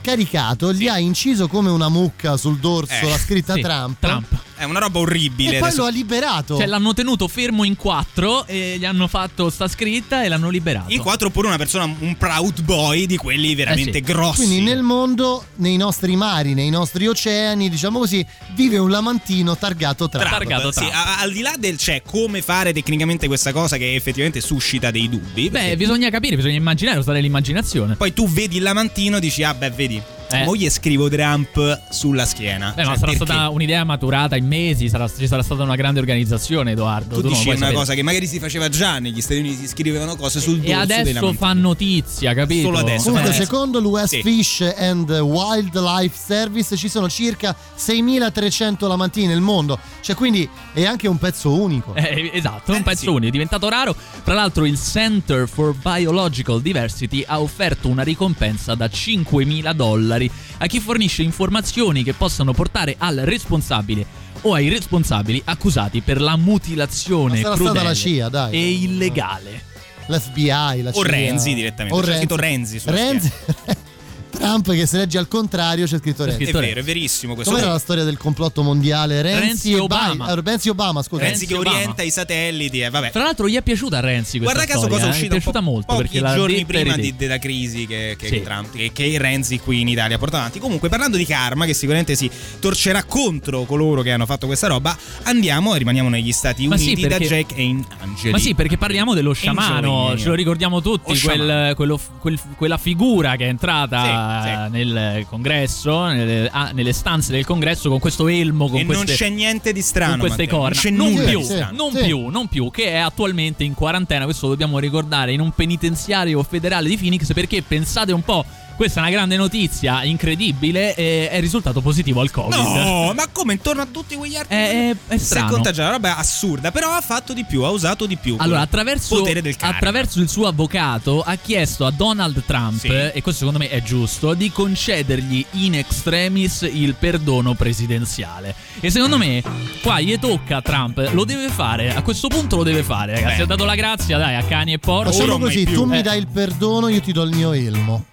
caricato, gli ha inciso come una mucca sul dorso Eh, la scritta sì, Trump. Trump. È una roba orribile. E poi adesso- lo ha liberato. Cioè l'hanno tenuto fermo in quattro e gli hanno fatto sta scritta e l'hanno liberato. In quattro oppure una persona, un proud boy di quelli veramente Eh sì. grossi. Quindi nel mondo, nei nostri mari, nei nostri oceani, diciamo così, vive un lamantino targato Trump. Trump, sì, a- al di là del c'è come fare tecnicamente questa cosa che effettivamente suscita dei dubbi. Beh, bisogna capire, bisogna immaginare, usare l'immaginazione. Poi tu vedi il lamantino e dici, ah beh, vedi, Eh. mo gli scrivo Trump sulla schiena. Beh, ma Cioè, sarà perché? stata un'idea maturata in mesi, sarà- ci sarà stata una grande organizzazione, Edoardo. Tu lo dici una sapere. cosa che magari si faceva già negli Stati Uniti, si scrivevano cose sul dorso E adesso fa notizia, capito? Solo adesso. Comunque, Eh, secondo l'US sì. Fish and Wildlife Service ci sono circa 6.300 lamantini nel mondo. Cioè, quindi è anche un pezzo unico. Eh, esatto, è un pezzo unico, è diventato raro. Tra l'altro il Center for Biological Diversity ha offerto una ricompensa da 5.000 dollari a chi fornisce informazioni che possano portare al responsabile o ai responsabili accusati per la mutilazione crudele CIA, dai. e illegale. L'FBI, la O CIA. Renzi direttamente, O Renzi sulla Renzi. Trump che se legge al contrario c'è scritto Renzi. È vero, è verissimo questo. Com'era la storia del complotto mondiale? Renzi, Renzi e Obama. Eh, Renzi Obama, scusa. Renzi che Obama. orienta i satelliti e vabbè. Tra l'altro gli è piaciuta a Renzi questa Guarda caso storia, cosa è eh, uscita è piaciuta po- molto pochi perché l'ha giorni prima di- della crisi che, che Sì. Trump che, che Renzi qui in Italia porta avanti. Comunque parlando di karma che sicuramente si torcerà contro coloro che hanno fatto questa roba, andiamo e rimaniamo negli Stati Ma sì, Uniti da perché- Jack e Angeli. Ma sì, perché parliamo dello sciamano, ce lo ricordiamo tutti, quel- quello- quel- quella figura che è entrata Sì, eh, nel congresso, nelle, ah, nelle stanze del congresso con questo elmo, con e non queste, c'è niente di strano. con queste Matteo, corna. Non c'è Non nulla più, di strano. non Sì. più, non più, che è attualmente in quarantena, questo lo dobbiamo ricordare, in un penitenziario federale di Phoenix perché pensate un po', questa è una grande notizia, incredibile, eh, è risultato positivo al Covid. No, ma come intorno a tutti quegli altri È, è, è si è strano. contagiato, roba assurda, però ha fatto di più, ha usato di più. Allora, attraverso, potere del karma. attraverso il suo avvocato ha chiesto a Donald Trump, Sì. e questo secondo me è giusto, di concedergli in extremis il perdono presidenziale. E secondo me, qua gli tocca a Trump, lo deve fare, a questo punto lo deve fare, ragazzi. Beh. Ha dato la grazia, dai, a cani e porci. Facciamo Ora mai così, più. tu mi Eh. dai il perdono, io ti do il mio elmo.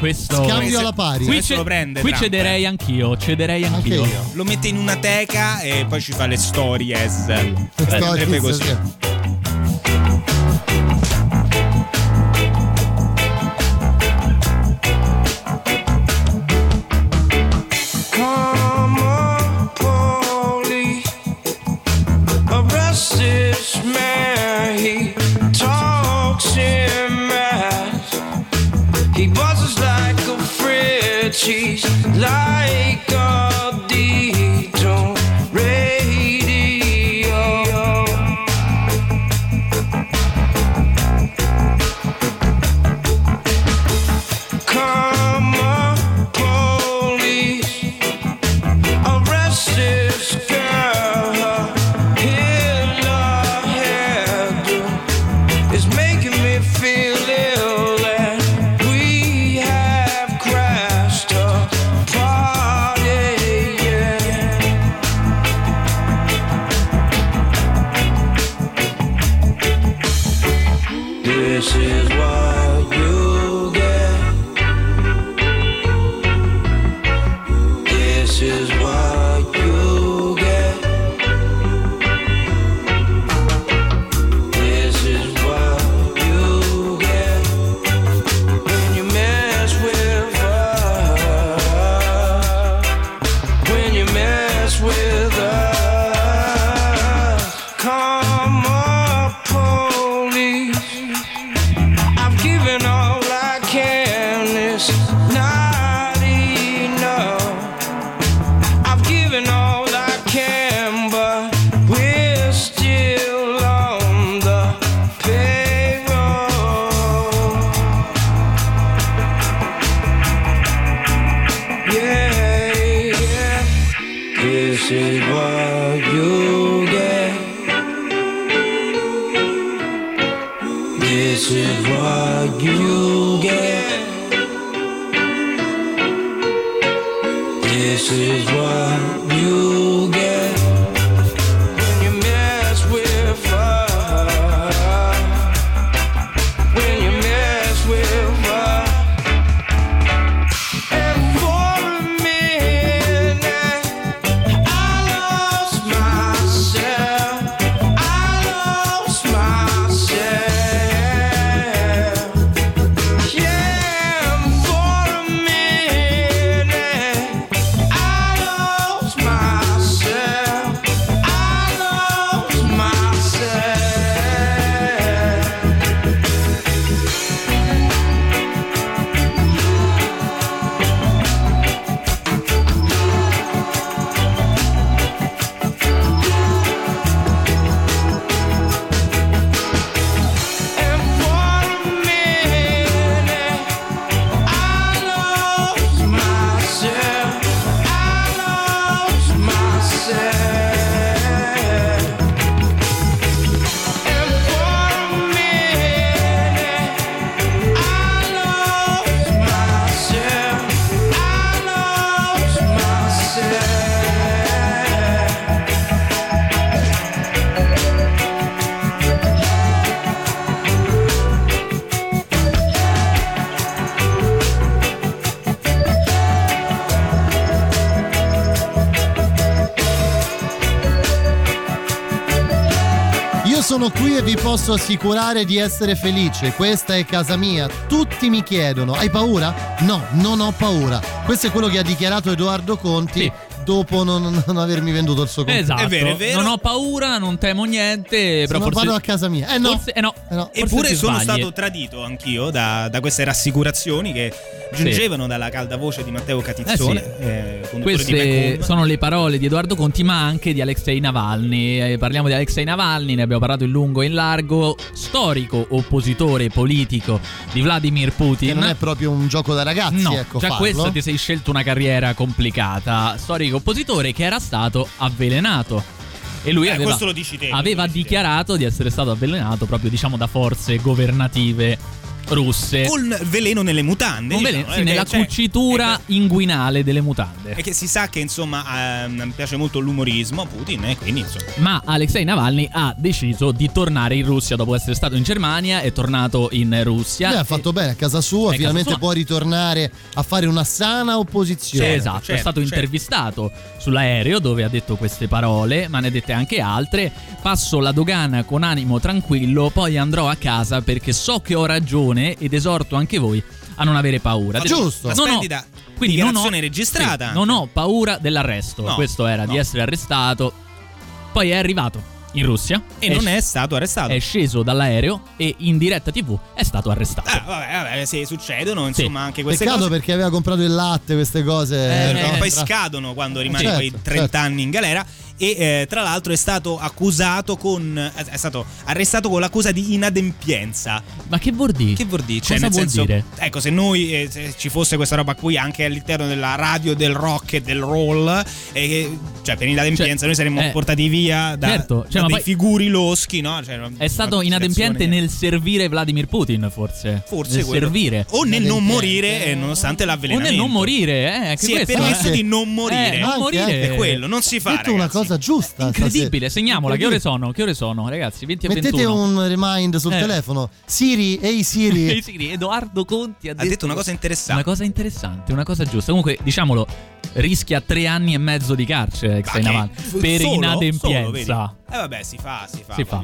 Questo... Scambio alla pari. Qui, ce- lo prende qui cederei anch'io, cederei anch'io. io. Lo mette in una teca e poi ci fa le stories. Stories, così. life posso assicurare di essere felice. Questa è casa mia. Tutti mi chiedono: hai paura? No, non ho paura. Questo è quello che ha dichiarato Edoardo Conti dopo non, non avermi venduto il suo computer. Esatto. Non ho paura, non temo niente. Però forse... vado a casa mia. Eh no. Forse- eh no. Forse Eppure ti sono sbagli. stato tradito anch'io da, da queste rassicurazioni che giungevano dalla calda voce di Matteo Catizzone, Eh sì. eh, Queste sono le parole di Edoardo Conti, ma anche di Alexei Navalny. Eh, parliamo di Alexei Navalny, ne abbiamo parlato in lungo e in largo. Storico oppositore politico di Vladimir Putin. Che non è proprio un gioco da ragazzi, No, ecco già farlo. questo ti sei scelto una carriera complicata. Storico oppositore che era stato avvelenato. E lui Eh, aveva, questo lo dici te, lo aveva dichiarato di essere stato avvelenato proprio diciamo da forze governative russe. Con veleno nelle mutande. Con diciamo, veleno, sì, eh, nella cioè, cucitura inguinale delle mutande. E che si sa che insomma ehm, piace molto l'umorismo a Putin e quindi insomma Ma Alexei Navalny ha deciso di tornare in Russia dopo essere stato in Germania, è tornato in Russia. Beh, ha fatto bene a casa sua, Eh, finalmente casa sua. può ritornare a fare una sana opposizione. esatto, è stato intervistato sull'aereo dove ha detto queste parole, ma ne ha dette anche altre. Passo la dogana con animo tranquillo, poi andrò a casa perché so che ho ragione ed esorto anche voi a non avere paura. Detto, Giusto. La splendida quindi non ho, registrata sì, non ho paura dell'arresto. No, Questo era di no. essere arrestato. Poi è arrivato in Russia E non è stato arrestato. È sceso dall'aereo e in diretta TV è stato arrestato. Ah, vabbè, vabbè, sì, succedono insomma anche queste Peccato cose. perché aveva comprato il latte, queste cose. Eh, no? poi Tra- scadono quando rimane Certo, quei 30 certo. anni in galera e eh, tra l'altro è stato accusato con è stato arrestato con l'accusa di inadempienza. Ma che vuol dire? Che vuol dire? Cioè, Cosa nel vuol senso, dire? ecco, se noi eh, se ci fosse questa roba qui anche all'interno della radio del rock e del roll, eh, cioè per inadempienza noi saremmo eh, portati via da, certo, cioè, da ma dei poi- figuri loschi, no? Cioè, È stato inadempiente nel servire Vladimir Putin, forse. Forse nel quello. servire. O nel non morire eh, nonostante O l'avvelenamento. nel non morire, eh. Anche Sì, è questo, permesso eh. di non morire. Eh, non morire. anche. È quello, non si fa. Detto una ragazzi. Cosa giusta. Incredibile, stasera. segniamola. Che ore Incredibile. sono? Che ore sono, ragazzi? 20 e Mettete 21. un remind sul Eh. telefono. Siri, ehi Siri. Ehi, Siri, Edoardo Conti ha, Ha detto una cosa interessante. Una cosa interessante, una cosa giusta. Comunque, diciamolo, rischia tre anni e mezzo di carcere Navalny f- per solo? inadempienza. Solo, vedi? Eh vabbè, si fa, si fa. Si fa.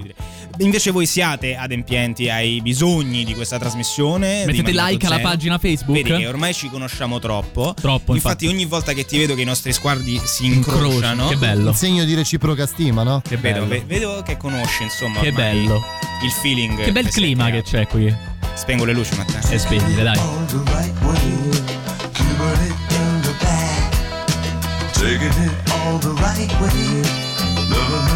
Invece voi siate adempienti ai bisogni di questa trasmissione. Mettete like alla pagina Facebook. Vedi che ormai ci conosciamo troppo. Troppo, infatti, infatti. ogni volta che ti vedo che i nostri sguardi si Incrociano, che bello. Un segno di reciproca stima, no? Che Vedo, bello. ve- vedo che conosci, insomma. Che bello. Il feeling. Che bel clima che c'è qui. Spengo le luci, Matteo. E spegnile, dai. taking it all the right way, never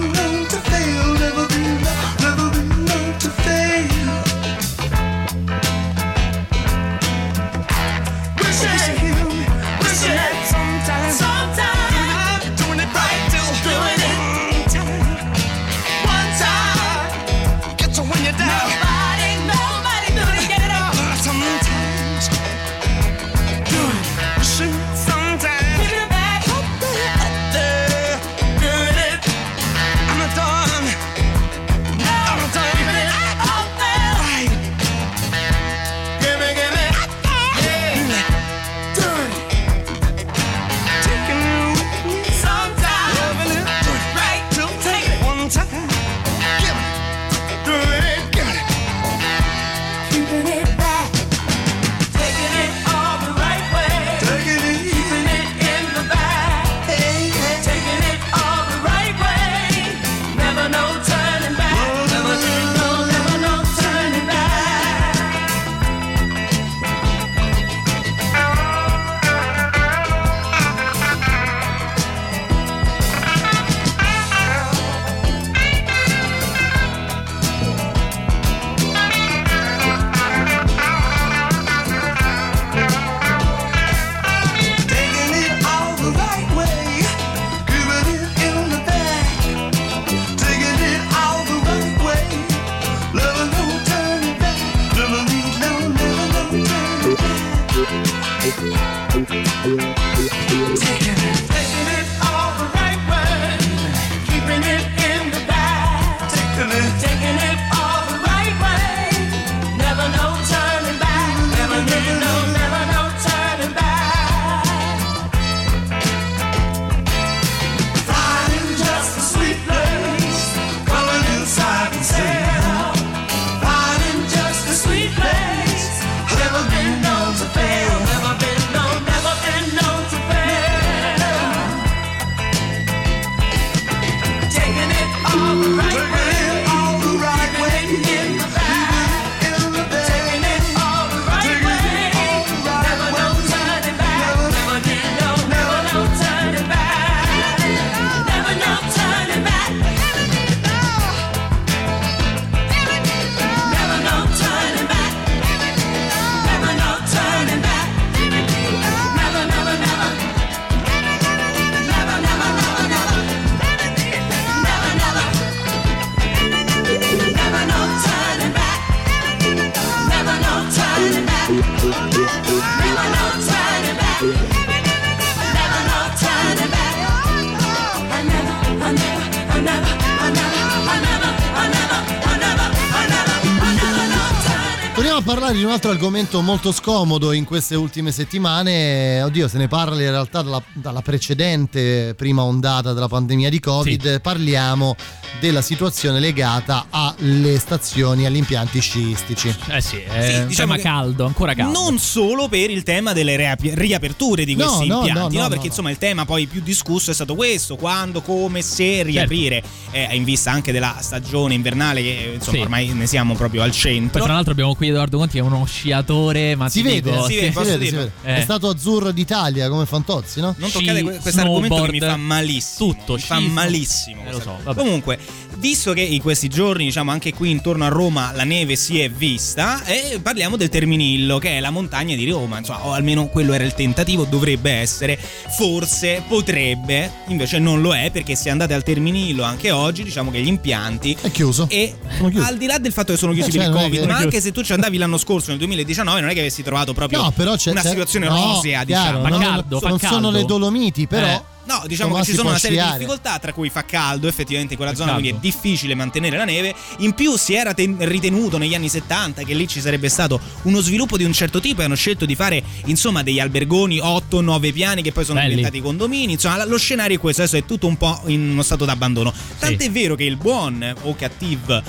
momento molto scomodo in queste ultime settimane. Oddio, se ne parla in realtà dalla, dalla precedente prima ondata della pandemia di Covid. Parliamo della situazione legata alle stazioni, agli impianti sciistici. Eh sì, è Sì, un diciamo tema caldo, ancora caldo. Non solo per il tema delle reapi- riaperture di questi no, impianti, no, no, no, perché no, insomma il tema poi più discusso è stato questo, quando, come, se riaprire, eh, in vista anche della stagione invernale che insomma Sì. ormai ne siamo proprio al Poi centro. tra l'altro abbiamo qui Edoardo Conti che è uno sciatore, ma Si vede, dico, si vede, si vede, si vede. È Eh. stato azzurro d'Italia come Fantozzi, no? Non toccate que- questo argomento che mi fa malissimo. Tutto, mi fa malissimo. Eh, lo so. Comunque, visto che in questi giorni, diciamo anche qui intorno a Roma, la neve si è vista, e parliamo del Terminillo, che è la montagna di Roma. Insomma, o almeno quello era il tentativo, dovrebbe essere, forse, potrebbe, invece non lo è, perché se andate al Terminillo anche oggi, diciamo che gli impianti. È chiuso. E al di là del fatto che sono chiusi Eh, per cioè, il non Covid, ma anche se tu ci andavi l'anno scorso, nel 2019, non è che avessi trovato proprio No, però c'è una c'è- situazione no, rosea, chiaro, diciamo. non, non caldo. sono le Dolomiti, però. Eh. No, diciamo che ci sono una serie di sciare. difficoltà, tra cui fa caldo, effettivamente in quella Fa zona, quindi è caldo. difficile mantenere la neve. In più si era ten- ritenuto negli anni 70 che lì ci sarebbe stato uno sviluppo di un certo tipo e hanno scelto di fare insomma degli albergoni 8-9 piani che poi sono Belli. diventati condomini. Insomma, lo scenario è questo, adesso è tutto un po' in uno stato d'abbandono. Tant'è vero che il buon o cattivo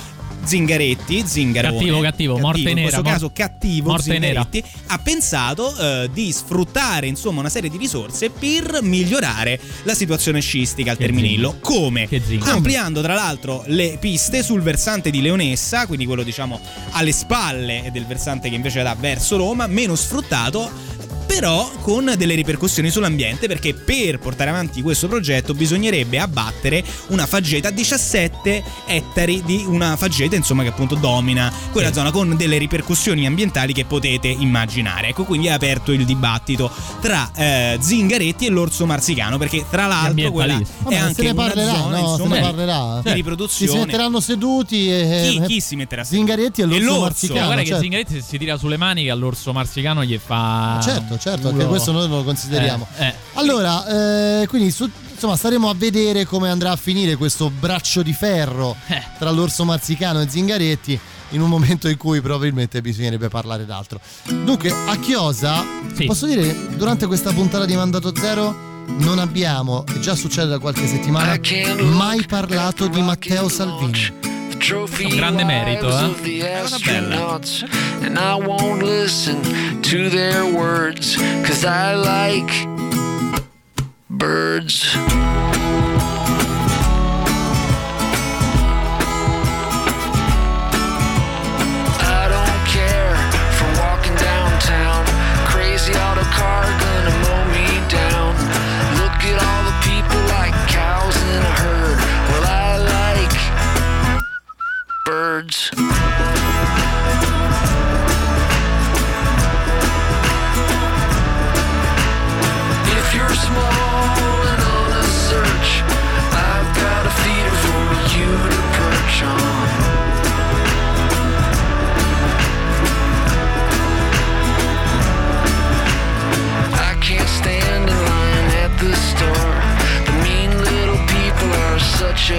Zingaretti, Zingarone, Cattivo, cattivo, morte in nera, questo mor- caso cattivo morte nera. Zingaretti, ha pensato eh, di sfruttare insomma una serie di risorse per migliorare la situazione scistica al Che Terminillo. zinga. Come? Ampliando tra l'altro le piste sul versante di Leonessa, quindi quello diciamo alle spalle del versante che invece va verso Roma, meno sfruttato però con delle ripercussioni sull'ambiente perché per portare avanti questo progetto bisognerebbe abbattere una faggeta 17 ettari di una faggeta insomma che appunto domina quella zona con delle ripercussioni ambientali che potete immaginare. Ecco quindi è aperto il dibattito tra eh, Zingaretti e l'orso marsicano perché tra l'altro quella Vabbè, è se anche ne una parlerà, zona no, se insomma ne parlerà. di Si riproduzione. metteranno seduti e Chi- chi si metterà seduto? Zingaretti e l'orso, E l'orso. marsicano. Guarda che certo. Zingaretti se si tira sulle maniche all'orso marsicano gli fa. Certo, certo, anche culo. questo noi lo consideriamo. Eh, eh. Allora, eh, quindi su- insomma staremo a vedere come andrà a finire questo braccio di ferro Eh. tra l'orso marzicano e Zingaretti in un momento in cui probabilmente bisognerebbe parlare d'altro. Dunque, a Chiosa, posso dire, durante questa puntata di Mandato Zero non abbiamo, e già succede da qualche settimana, mai parlato di Matteo Salvini. Un grande merito, eh. Cosa bella. And I won't listen to their words, cause I like birds. much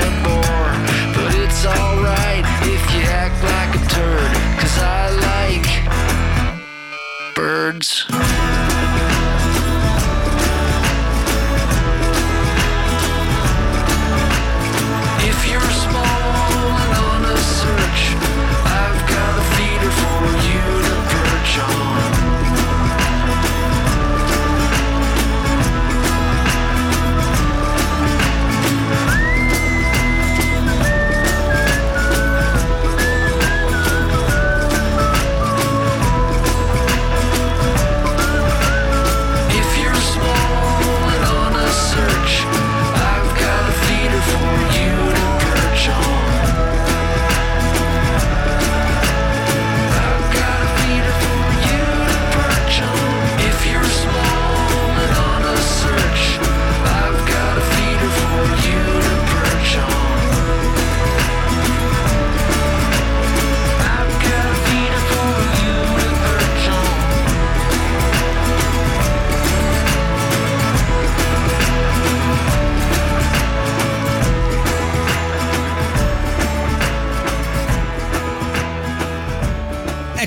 but it's alright.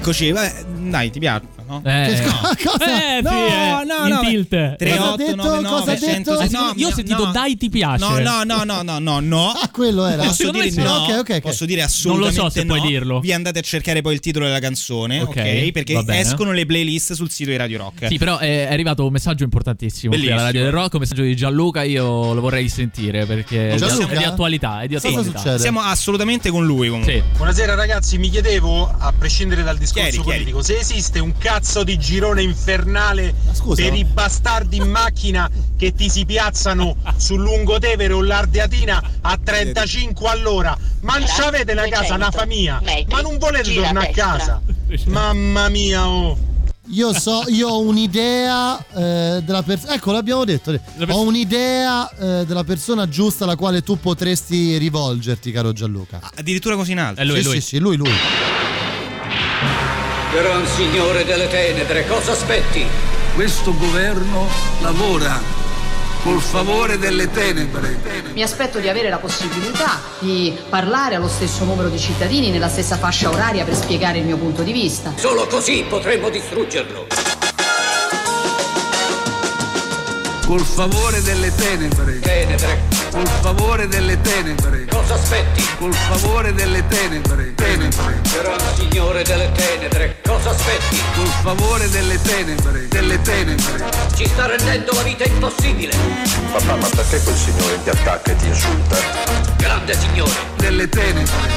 Eccoci, vabbè, dai, ti piace, no? Eh, Che no. sc- cosa? Eh, No, sì, eh, no, in no, tilt. 3, Cosa ha 8, detto? 9, 9, Cosa ha 100, detto? no, Io ho sentito no. dai ti piace. No, no, no, no, no, no, no. Ah, quello era. Posso dire sì. no? Ok, ok, ok. Posso dire Non lo assolutamente so se no. puoi dirlo. Vi andate a cercare poi il titolo della canzone, ok? Ok, Perché escono le playlist sul sito di Radio Rock. Sì, però è arrivato un messaggio importantissimo qui Bellissimo. alla Radio del Rock, un messaggio di Gianluca, io lo vorrei sentire perché è di- Gianluca? è di attualità, è di Sì, attualità. succede? Siamo assolutamente con lui comunque. Sì. Buonasera ragazzi, mi chiedevo, a prescindere dal discorso chiedi. politico, se esiste un cazzo di girone infernale scusa? per i bastardi in macchina che ti si piazzano sul Lungotevere o l'Ardeatina a 35 all'ora. Ma non avete una casa, una famiglia, ma non volete tornare a casa. Mamma mia, oh. Io so, io ho un'idea eh, della persona. Ecco, l'abbiamo detto. Ho un'idea eh, della persona giusta alla quale tu potresti rivolgerti, caro Gianluca. Addirittura così in alto. È lui, sì, lui. sì, sì, lui, lui. Gran signore delle tenebre, cosa aspetti? Questo governo lavora col favore delle tenebre. Mi aspetto di avere la possibilità di parlare allo stesso numero di cittadini nella stessa fascia oraria per spiegare il mio punto di vista. Solo così potremmo distruggerlo. Col favore delle tenebre. Tenebre, Col favore delle tenebre. cosa aspetti? Col favore delle tenebre. Tenebre. Gran signore delle tenebre, cosa aspetti? Col favore delle tenebre. Delle tenebre. Ci sta rendendo la vita impossibile. Papà, ma perché quel signore ti attacca e ti insulta? Grande signore, Delle tenebre.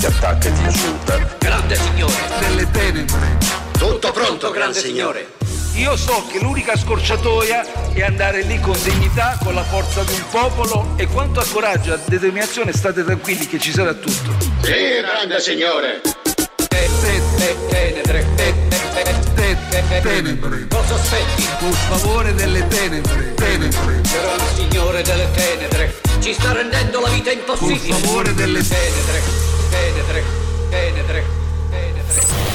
Ti attacca e ti insulta? grande signore. Delle tenebre. Tutto pronto, grande signore. Io so che l'unica scorciatoia è andare lì con dignità, con la forza di un popolo e quanto a coraggio e determinazione state tranquilli che ci sarà tutto. Sì, grande signore. Tenebre, Tenebre. Cosa aspetti? Col favore delle tenebre. Tenebre. Gran signore delle tenebre, ci sta rendendo la vita impossibile. Col favore delle tenebre, tenebre, tenebre, tenebre.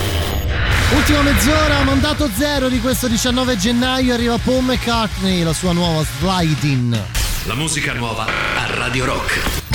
Ultima mezz'ora, mandato zero di questo 19 gennaio, arriva Paul McCartney, la sua nuova Slide-In. La musica nuova a Radio Rock.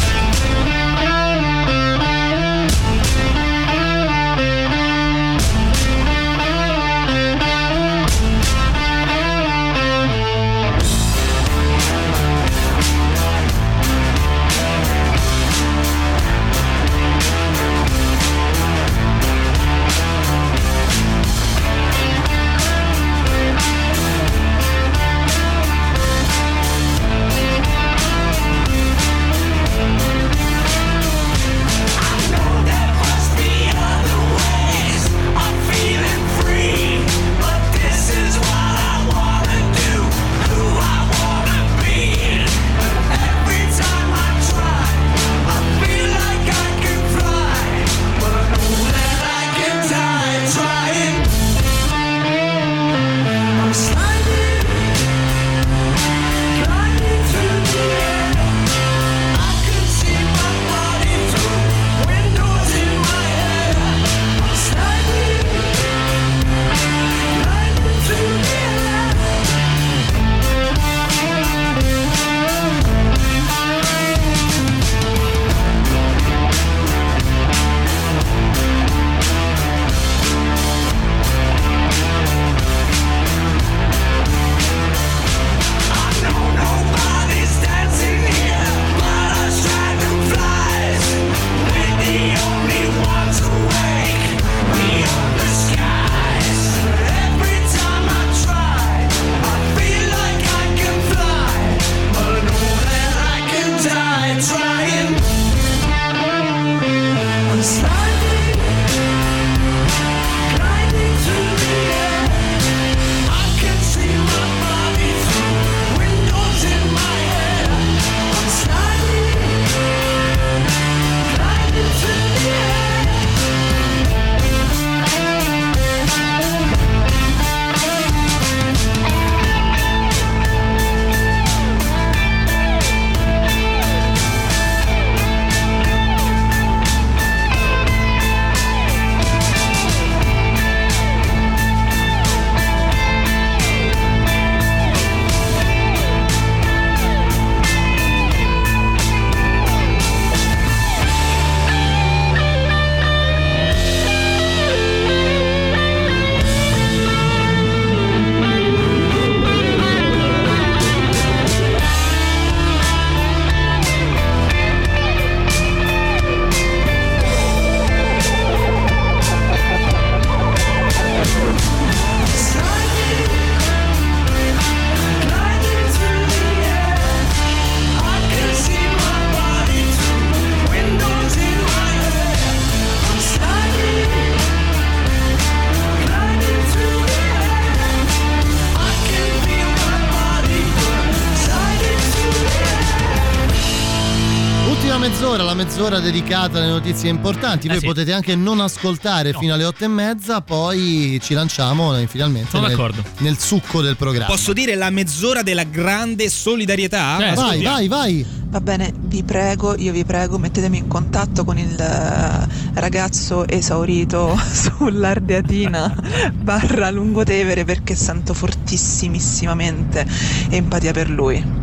Mezz'ora, dedicata alle notizie importanti. Voi Eh sì. potete anche non ascoltare fino alle otto e mezza, poi ci lanciamo eh, finalmente nel, nel succo del programma. Posso dire la mezz'ora della grande solidarietà? vai, Ascoltiamo. vai, vai. Va bene, vi prego, io vi prego, mettetemi in contatto con il eh, ragazzo esaurito sull'Ardeatina barra Lungotevere perché sento fortissimissimamente empatia per lui.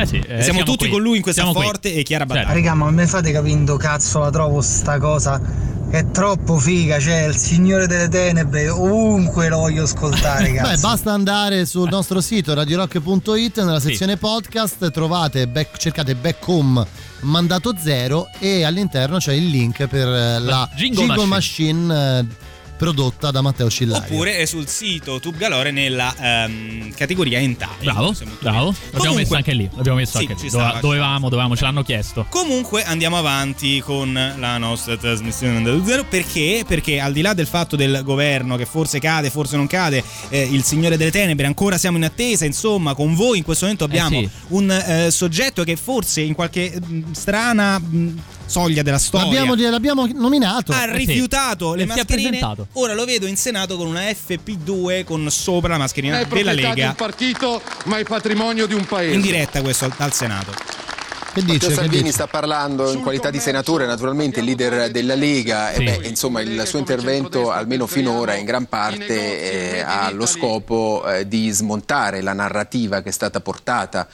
Eh sì, eh, Siamo, tutti qui. con lui in questa Siamo qui. forte e chiara battaglia. Raga, ma mi fate capendo cazzo la trovo sta cosa? È troppo figa, cioè il Signore delle Tenebre, ovunque lo voglio ascoltare, Beh, basta andare sul nostro sito radiorock.it nella sezione podcast, trovate back- cercate back home mandato zero e all'interno c'è il link per eh, la Jingle Machine, eh, prodotta da Matteo Cillario. Oppure sul sito Tube Galore nella ehm, categoria Entai. Bravo, bravo. L'abbiamo messo anche lì. L'abbiamo messo Sì, anche lì. stava, dovevamo, dovevamo, ce l'hanno chiesto. Comunque andiamo avanti con la nostra trasmissione Andando Zero perché? Perché al di là del fatto del governo che forse cade, forse non cade, eh, il Signore delle Tenebre, ancora siamo in attesa, insomma, con voi in questo momento abbiamo sì. un eh, soggetto che forse in qualche mh, strana mh, soglia della storia L'abbiamo, l'abbiamo nominato. ha rifiutato le E si è mascherine. Ora lo vedo in Senato con una FP2 con sopra la mascherina Non è della proprietà di Lega. un partito, ma è patrimonio di un paese. In diretta questo al, al Senato. Che Matteo dice? Che Salvini dice? sta parlando in qualità di senatore, naturalmente leader della Lega, Sì. e beh, insomma il suo intervento, almeno finora, in gran parte eh, ha lo scopo eh, di smontare la narrativa che è stata portata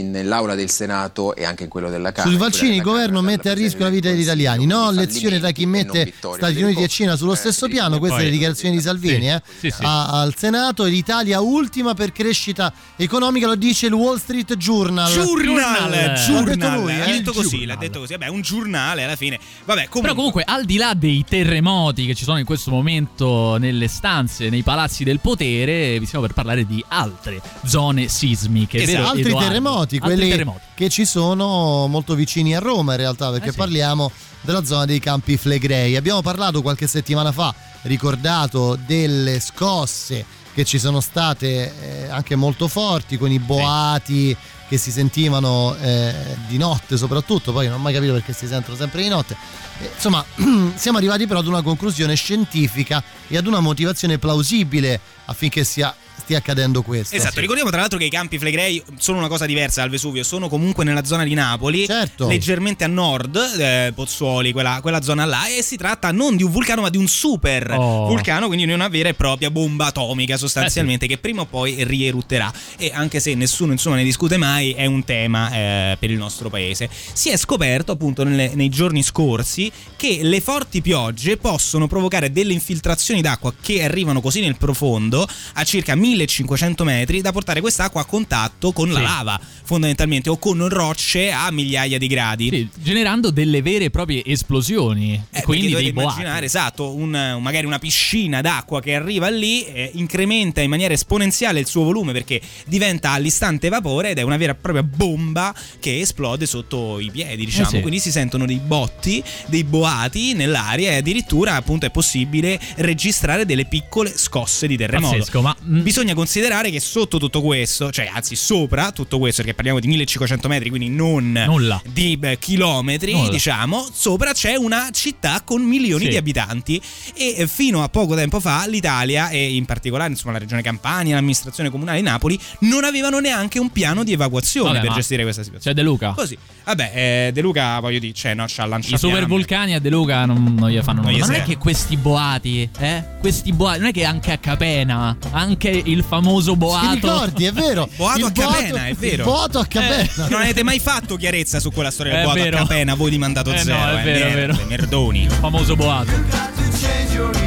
nell'aula del Senato e anche in quello della Camera. Sui vaccini il governo Camera, mette a rischio la vita degli italiani. No, lezione da chi mette vittoria Stati Uniti e. Cina sullo stesso piano. Queste poi- le dichiarazioni di Salvini eh, Sì, sì. a- al Senato. L'Italia ultima per crescita economica, lo dice il Wall Street Journal. Giurnal, L'ha giurnal, detto lui, l'ha eh? detto così, l'ha detto così. Vabbè, un giornale alla fine. Vabbè, Però comunque, comunque, al di là dei terremoti che ci sono in questo momento nelle stanze, nei palazzi del potere, vi stiamo per parlare di altre zone sismiche. Esatto. vero, altri Edoardo? terremoti, Altri quelli terremoti. che ci sono molto vicini a Roma in realtà, perché Eh sì. parliamo della zona dei Campi Flegrei. Abbiamo parlato qualche settimana fa, ricordato delle scosse che ci sono state eh, anche molto forti con i boati che si sentivano eh, di notte soprattutto, poi non ho mai capito perché si sentono sempre di notte. Eh, Insomma, siamo arrivati però ad una conclusione scientifica e ad una motivazione plausibile affinché sia, stia accadendo questo. Esatto, ricordiamo tra l'altro che i campi Flegrei sono una cosa diversa dal Vesuvio, sono comunque nella zona di Napoli, Certo. leggermente a nord, eh, Pozzuoli, quella, quella zona là, e si tratta non di un vulcano ma di un super Oh. vulcano, quindi di una vera e propria bomba atomica sostanzialmente che prima o poi rierutterà e anche se nessuno insomma ne discute mai è un tema eh, per il nostro paese. Si è scoperto appunto nelle- nei giorni scorsi che le forti piogge possono provocare delle infiltrazioni d'acqua che arrivano così nel profondo a circa 1500 metri da portare quest'acqua a contatto con la Sì. lava fondamentalmente o con rocce a migliaia di gradi. Sì, generando delle vere e proprie esplosioni. Eh, e quindi dei boati. immaginare, esatto, un- magari una piscina d'acqua che arriva lì, eh, incrementa in maniera esponenziale il suo volume perché diventa all'istante vapore ed è una vera e propria bomba che esplode sotto i piedi, diciamo. Eh sì. Quindi si sentono dei botti, dei boati nell'aria e addirittura appunto è possibile registrare delle piccole scosse di terremoto. Pazzesco, ma mm, Bisogna considerare che sotto tutto questo, cioè anzi sopra tutto questo, perché parliamo di 1500 metri, quindi non Nulla. di beh, chilometri, Nulla. diciamo, sopra c'è una città con milioni Sì. di abitanti e eh, fino a poco tempo fa l'Italia e in particolare insomma la regione Campania, l'amministrazione comunale di Napoli non avevano neanche un piano di evacuazione Vabbè, per gestire questa situazione. C'è De Luca. Così. Vabbè, eh, De Luca voglio dire, cioè no, c'ha lanciato I super vulcani a De Luca non, non gli fanno nulla. Ma non è che questi boati, eh? Questi boati, non è che anche a Capena, anche il famoso boato. Ti ricordi, è vero? Boato Il a Capena, è vero. Boato a Capena. Eh, non avete mai fatto chiarezza su quella storia del È boato vero. a Capena, voi di mandato Eh no, zero, è eh, vero, è merde, vero. merdoni. Il famoso boato.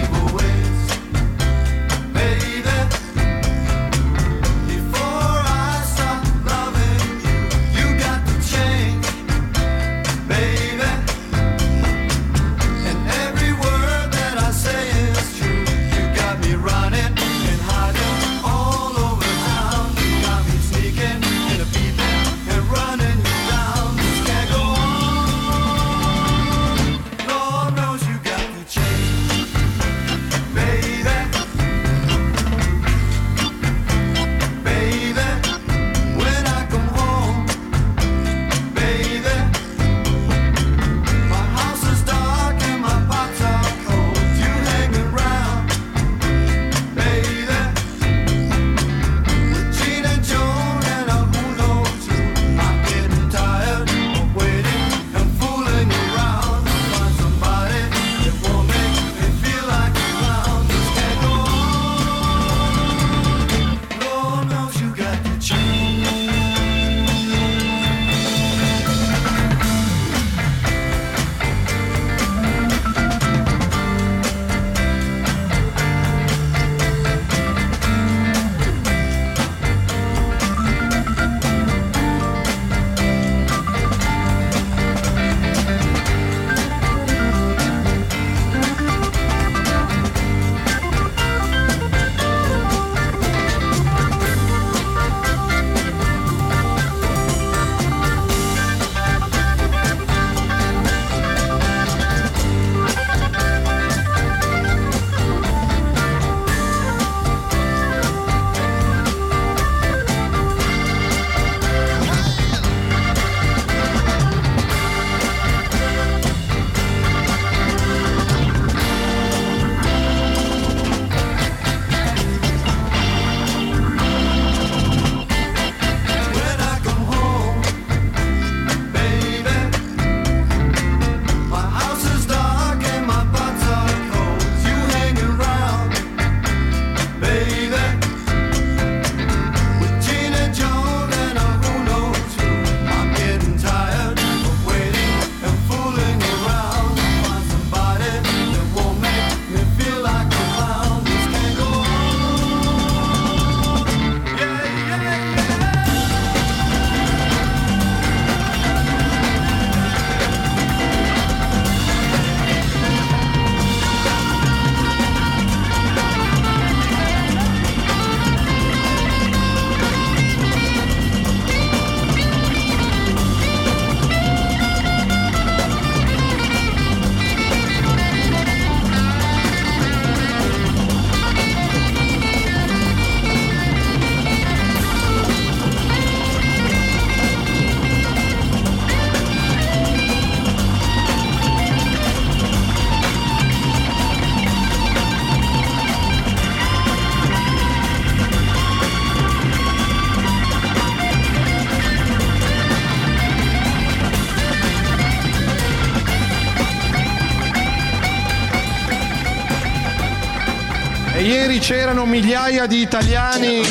Migliaia di italiani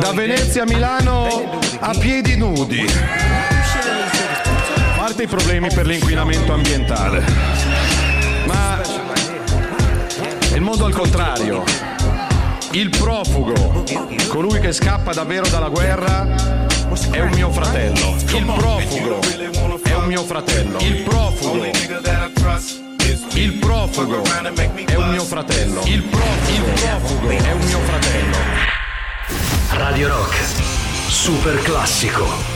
da Venezia a Milano a piedi nudi. A parte i problemi per l'inquinamento ambientale. Ma è il mondo al contrario. Il profugo, colui che scappa davvero dalla guerra, è un mio fratello. Il profugo è un mio fratello. Il profugo. Il profugo è un mio fratello. Il, pro- il profugo è un mio fratello. Radio Rock, super classico.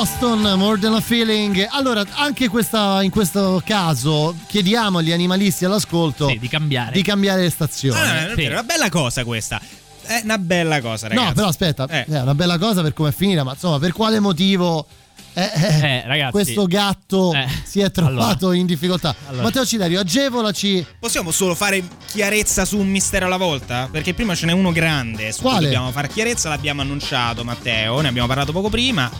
Boston, More Than a Feeling. Allora, anche questa- in questo caso chiediamo agli animalisti all'ascolto di cambiare. di cambiare stazione. Ah, è vero, una bella cosa questa. È una bella cosa, ragazzi. No, però aspetta, è una bella cosa per come è finita, ma insomma, per quale motivo eh, eh, Eh, ragazzi. questo gatto Eh, si è trovato in difficoltà? Allora. Matteo Cilerio, agevolaci. Possiamo solo fare chiarezza su un mistero alla volta? Perché prima ce n'è uno grande. Su Quale? dobbiamo fare chiarezza, l'abbiamo annunciato, Matteo. Ne abbiamo parlato poco prima.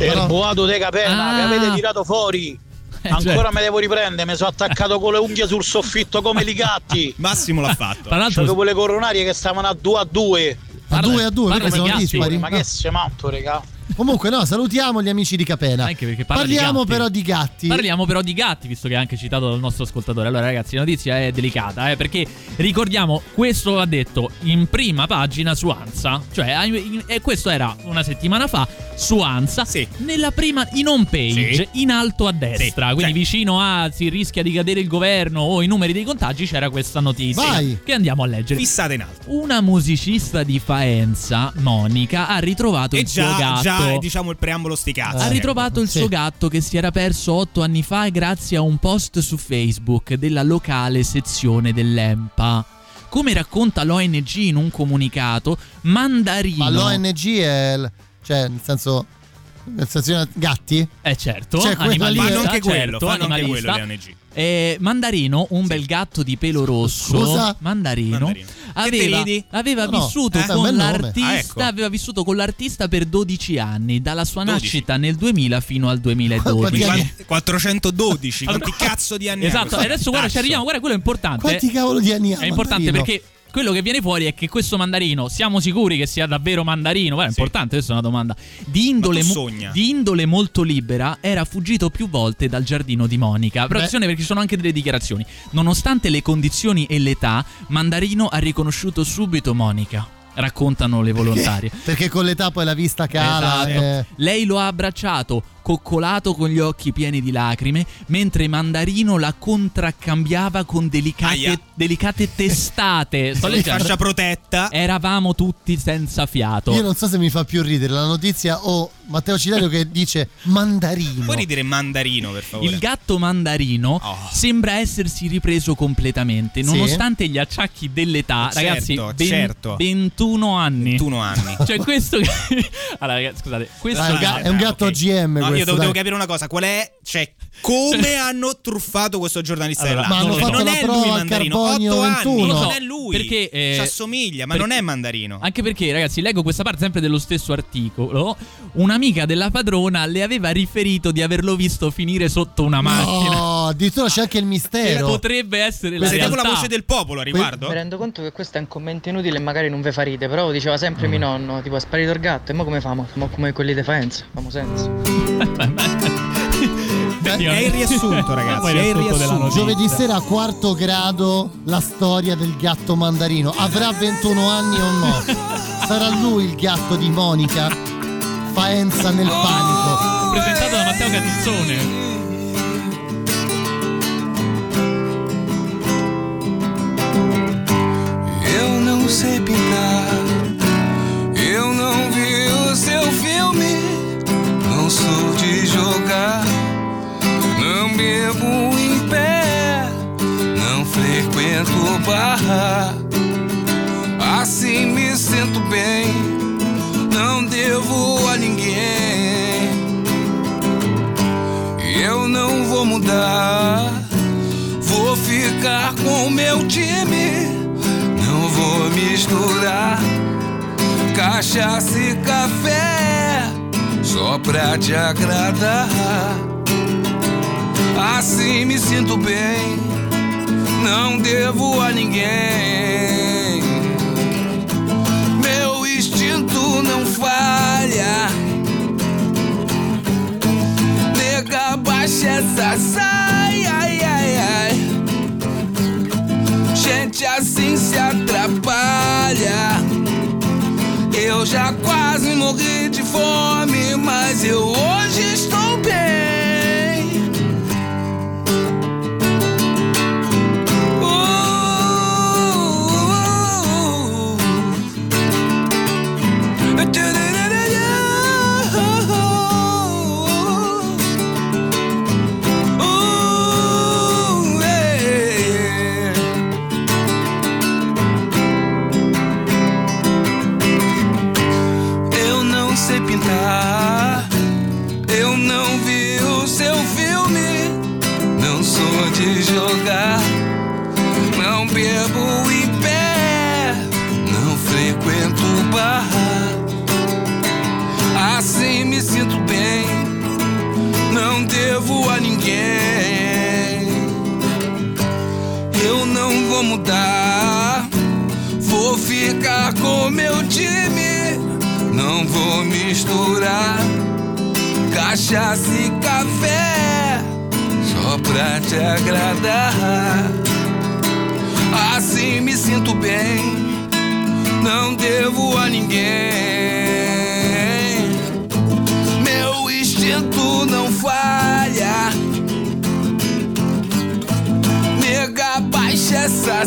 Il boato de capena Ah. che avete tirato fuori. Ancora certo. me devo riprendere, mi sono attaccato con le unghie sul soffitto come i gatti. Massimo l'ha fatto. Tra l'altro- C'avevo le coronarie che stavano a 2 a 2. A due a due, perché sono dispari. Ma che sei matto, regà? Comunque, no, salutiamo gli amici di Capena. Anche perché parla di Parliamo gatti. però di gatti. Parliamo però di gatti, visto che è anche citato dal nostro ascoltatore. Allora, ragazzi, la notizia è delicata, eh, perché ricordiamo, questo va detto in prima pagina su Ansa. Cioè, e questo era una settimana fa su Ansa. Nella prima, in home page, in alto a destra. Sì. Quindi Cioè- vicino a si rischia di cadere il governo o i numeri dei contagi, c'era questa notizia. Vai. Che andiamo a leggere. Fissate in alto. Una musicista di Faenza, Monica, ha ritrovato E il suo già, gatto. già è diciamo il preambolo sti cazzi. Ha ritrovato il suo gatto che si era perso otto anni fa grazie a un post su Facebook della locale sezione dell'EMPA. Come racconta l'ONG in un comunicato, Mandarino. Ma l'ONG è. il- cioè, nel senso. Nel senso gatti? Eh certo, Cioè, lì animalista, è- Fanno anche quello, certo, fanno anche quello le ONG. Eh, Mandarino, un bel gatto di pelo rosso. Scusa? Mandarino. Aveva, aveva No, vissuto eh, con l'artista. Ah, ecco. Aveva vissuto con l'artista per 12 anni, dalla sua 12. nascita nel 2000 fino al 2012. Quanti anni? 412, quanti cazzo di anni ha Esatto, e adesso guarda, ci arriviamo, guarda, quello è importante. Quanti cavolo di anni ha? È importante Mandarino? perché quello che viene fuori è che questo mandarino, siamo sicuri che sia davvero mandarino? Guarda, è importante, questa è una domanda. Di indole, mo- di indole molto libera, era fuggito più volte dal giardino di Monica. Però attenzione perché ci sono anche delle dichiarazioni. Nonostante le condizioni e l'età, Mandarino ha riconosciuto subito Monica. Raccontano le volontarie. Perché con l'età poi la vista cala. Esatto. eh. Lei lo ha abbracciato, coccolato con gli occhi pieni di lacrime, mentre Mandarino la contraccambiava con delicate, delicate testate. Sto leggendo. Fascia protetta. Eravamo tutti senza fiato. Io non so se mi fa più ridere la notizia o Matteo Cilerio che dice mandarino. Puoi ridere mandarino, per favore. Il gatto mandarino Oh. sembra essersi ripreso completamente, Sì. nonostante gli acciacchi dell'età. Certo, ragazzi, ben- certo. 21 anni. 21 anni. Cioè, questo. allora, ragazzi, scusate, questo Ah, è un ga- è un gatto. OGM No, questo, io devo, devo capire una cosa, qual è? Cioè, come hanno truffato questo giornalista Allora, hanno fatto non la è prova lui Mandarino, carbonio 8 anni, 21. non Non lo è so, lui. perché, eh, ci assomiglia, ma per- non è Mandarino. Anche perché, ragazzi, leggo questa parte sempre dello stesso articolo. Un'amica della padrona le aveva riferito di averlo visto finire sotto una macchina. No, addirittura c'è anche il Che mistero. potrebbe essere la realtà. la voce del popolo a riguardo? Mi rendo conto che questo è un commento inutile e magari non ve fa ride, però diceva sempre mio nonno, tipo è sparito il gatto, e mo come famo? Famo come quelli di Faenza, famo senso. È il riassunto, ragazzi. È il riassunto. Giovedì sera a quarto grado la storia del gatto mandarino. Avrà 21 anni o no? Sarà lui il gatto di Monica? Faenza nel panico. Presentato da Matteo Catizzone. Eu não sei bebo em pé, não frequento bar. Assim me sinto bem, não devo a ninguém. Eu não vou mudar, vou ficar com meu time. Não vou misturar cachaça e café só pra te agradar. Assim me sinto bem, não devo a ninguém. Meu instinto não falha. Nega, baixa essa saia, ai, ai, ai. Gente assim se atrapalha. Eu já quase morri de fome, mas eu hoje estou misturar cachaça e café só pra te agradar. Assim me sinto bem, não devo a ninguém. Meu instinto não falha. Nega, baixa essa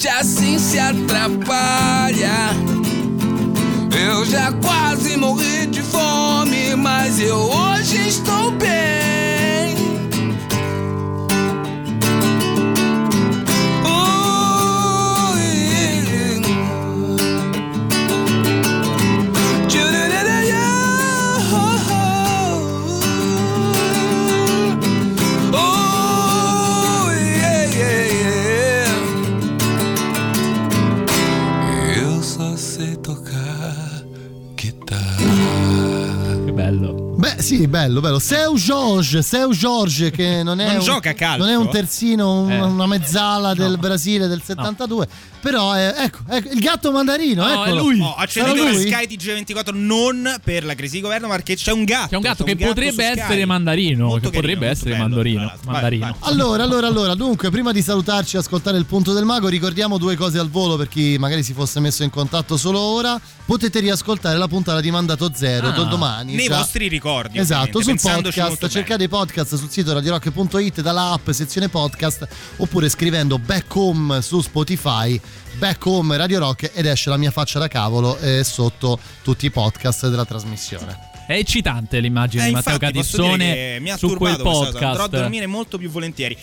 Gente assim se atrapalha. Eu já quase morri de fome, mas eu hoje estou sì, bello, bello. Seu Jorge, Seu Jorge, che non è, Non un, gioca calcio? non è un terzino, un- Eh. una mezzala del Brasile del 72. Però, è, ecco, ecco, il gatto mandarino, No, eccolo. è lui. Oh, Sarà accenditore lui? Sky TG24 non per la crisi di governo, ma perché c'è un gatto. C'è un gatto c'è che potrebbe su Sky. essere mandarino. Molto Che potrebbe carino, essere molto bello, mandorino. tra l'altro. mandarino. Allora, allora, allora, dunque, prima di salutarci e ascoltare il punto del mago, ricordiamo due cose al volo per chi magari si fosse messo in contatto solo ora. Potete riascoltare la puntata di Mandato Zero Ah, do- domani. nei già- vostri ricordi, Esatto, ovviamente, sul podcast. Cercate i podcast sul sito radiorock.it, dalla app, sezione podcast, oppure scrivendo back home su Spotify. Back home Radio Rock ed esce la mia faccia da cavolo eh, sotto tutti i podcast della trasmissione. È eccitante l'immagine Eh, di Matteo infatti, che mi ha su quel cosa. Andrò a podcast. dormire molto più volentieri.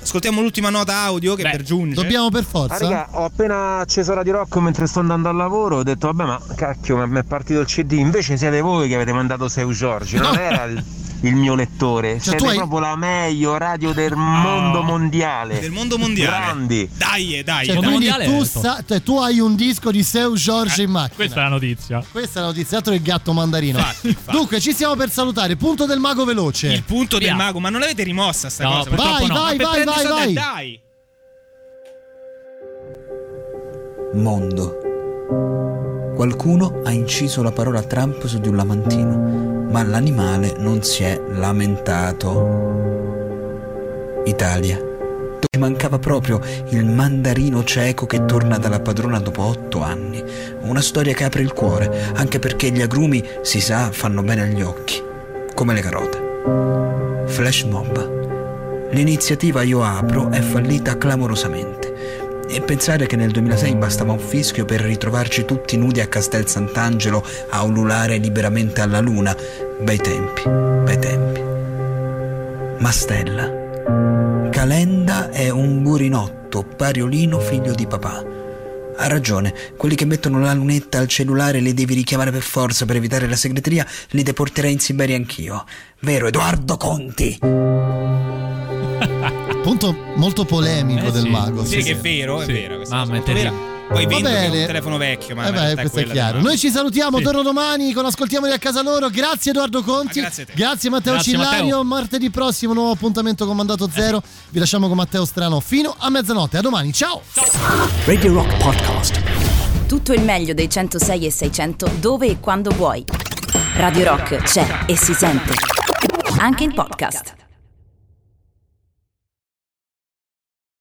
Ascoltiamo l'ultima nota audio che per giunge. Dobbiamo per Ah, forza? raga, ho appena acceso Radio Rock mentre sto andando al lavoro. Ho detto, vabbè, ma cacchio, mi è partito il CD. Invece siete voi che avete mandato Seu Giorgi, non era il, il mio lettore. Cioè, siete tu hai- proprio la meglio radio del mondo mondiale. Del mondo mondiale. Grandi. Dai, dai. Cioè, dai. quindi tu, sa- cioè, tu hai un disco di Seu Giorgi in macchina. Eh, Questa è la notizia. Questa è la notizia, altro che il gatto mandarino. Dunque, ci stiamo per salutare. Punto del mago veloce. Il punto del mago, ma non l'avete rimossa sta No, cosa? Vai, no. vai, vai, vai, vai. dai. Mondo. Qualcuno ha inciso la parola Trump su di un lamantino, ma l'animale non si è lamentato. Italia. Dove mancava proprio il mandarino cieco che torna dalla padrona dopo otto anni. Una storia che apre il cuore, anche perché gli agrumi, si sa, fanno bene agli occhi, come le carote. Flash mob. L'iniziativa Io Apro è fallita clamorosamente. E pensare che nel 2006 bastava un fischio per ritrovarci tutti nudi a Castel Sant'Angelo a ululare liberamente alla luna. Bei tempi, bei tempi. Mastella. Calenda è un burinotto, pariolino figlio di papà. Ha ragione, quelli che mettono la lunetta al cellulare li devi richiamare per forza per evitare la segreteria, li deporterei in Siberia anch'io. Vero, Edoardo Conti? Punto molto polemico Eh del sì. mago. Sì, che è vero, è Sì. vero. Mamma, è terribile. Poi Va vendo bene. un telefono vecchio, ma Eh beh, è questo è chiaro. Noi ci salutiamo, Sì. torno domani con Ascoltiamoli a casa loro. Grazie Edoardo Conti. grazie a te. Grazie Matteo Grazie, Cillario. Matteo. Martedì prossimo nuovo appuntamento con Mandato Zero. Vi lasciamo con Matteo Strano fino a mezzanotte. A domani, ciao. Radio Rock Podcast. Tutto il meglio dei 106 e 600 dove e quando vuoi. Radio Rock c'è e si sente. Anche in podcast.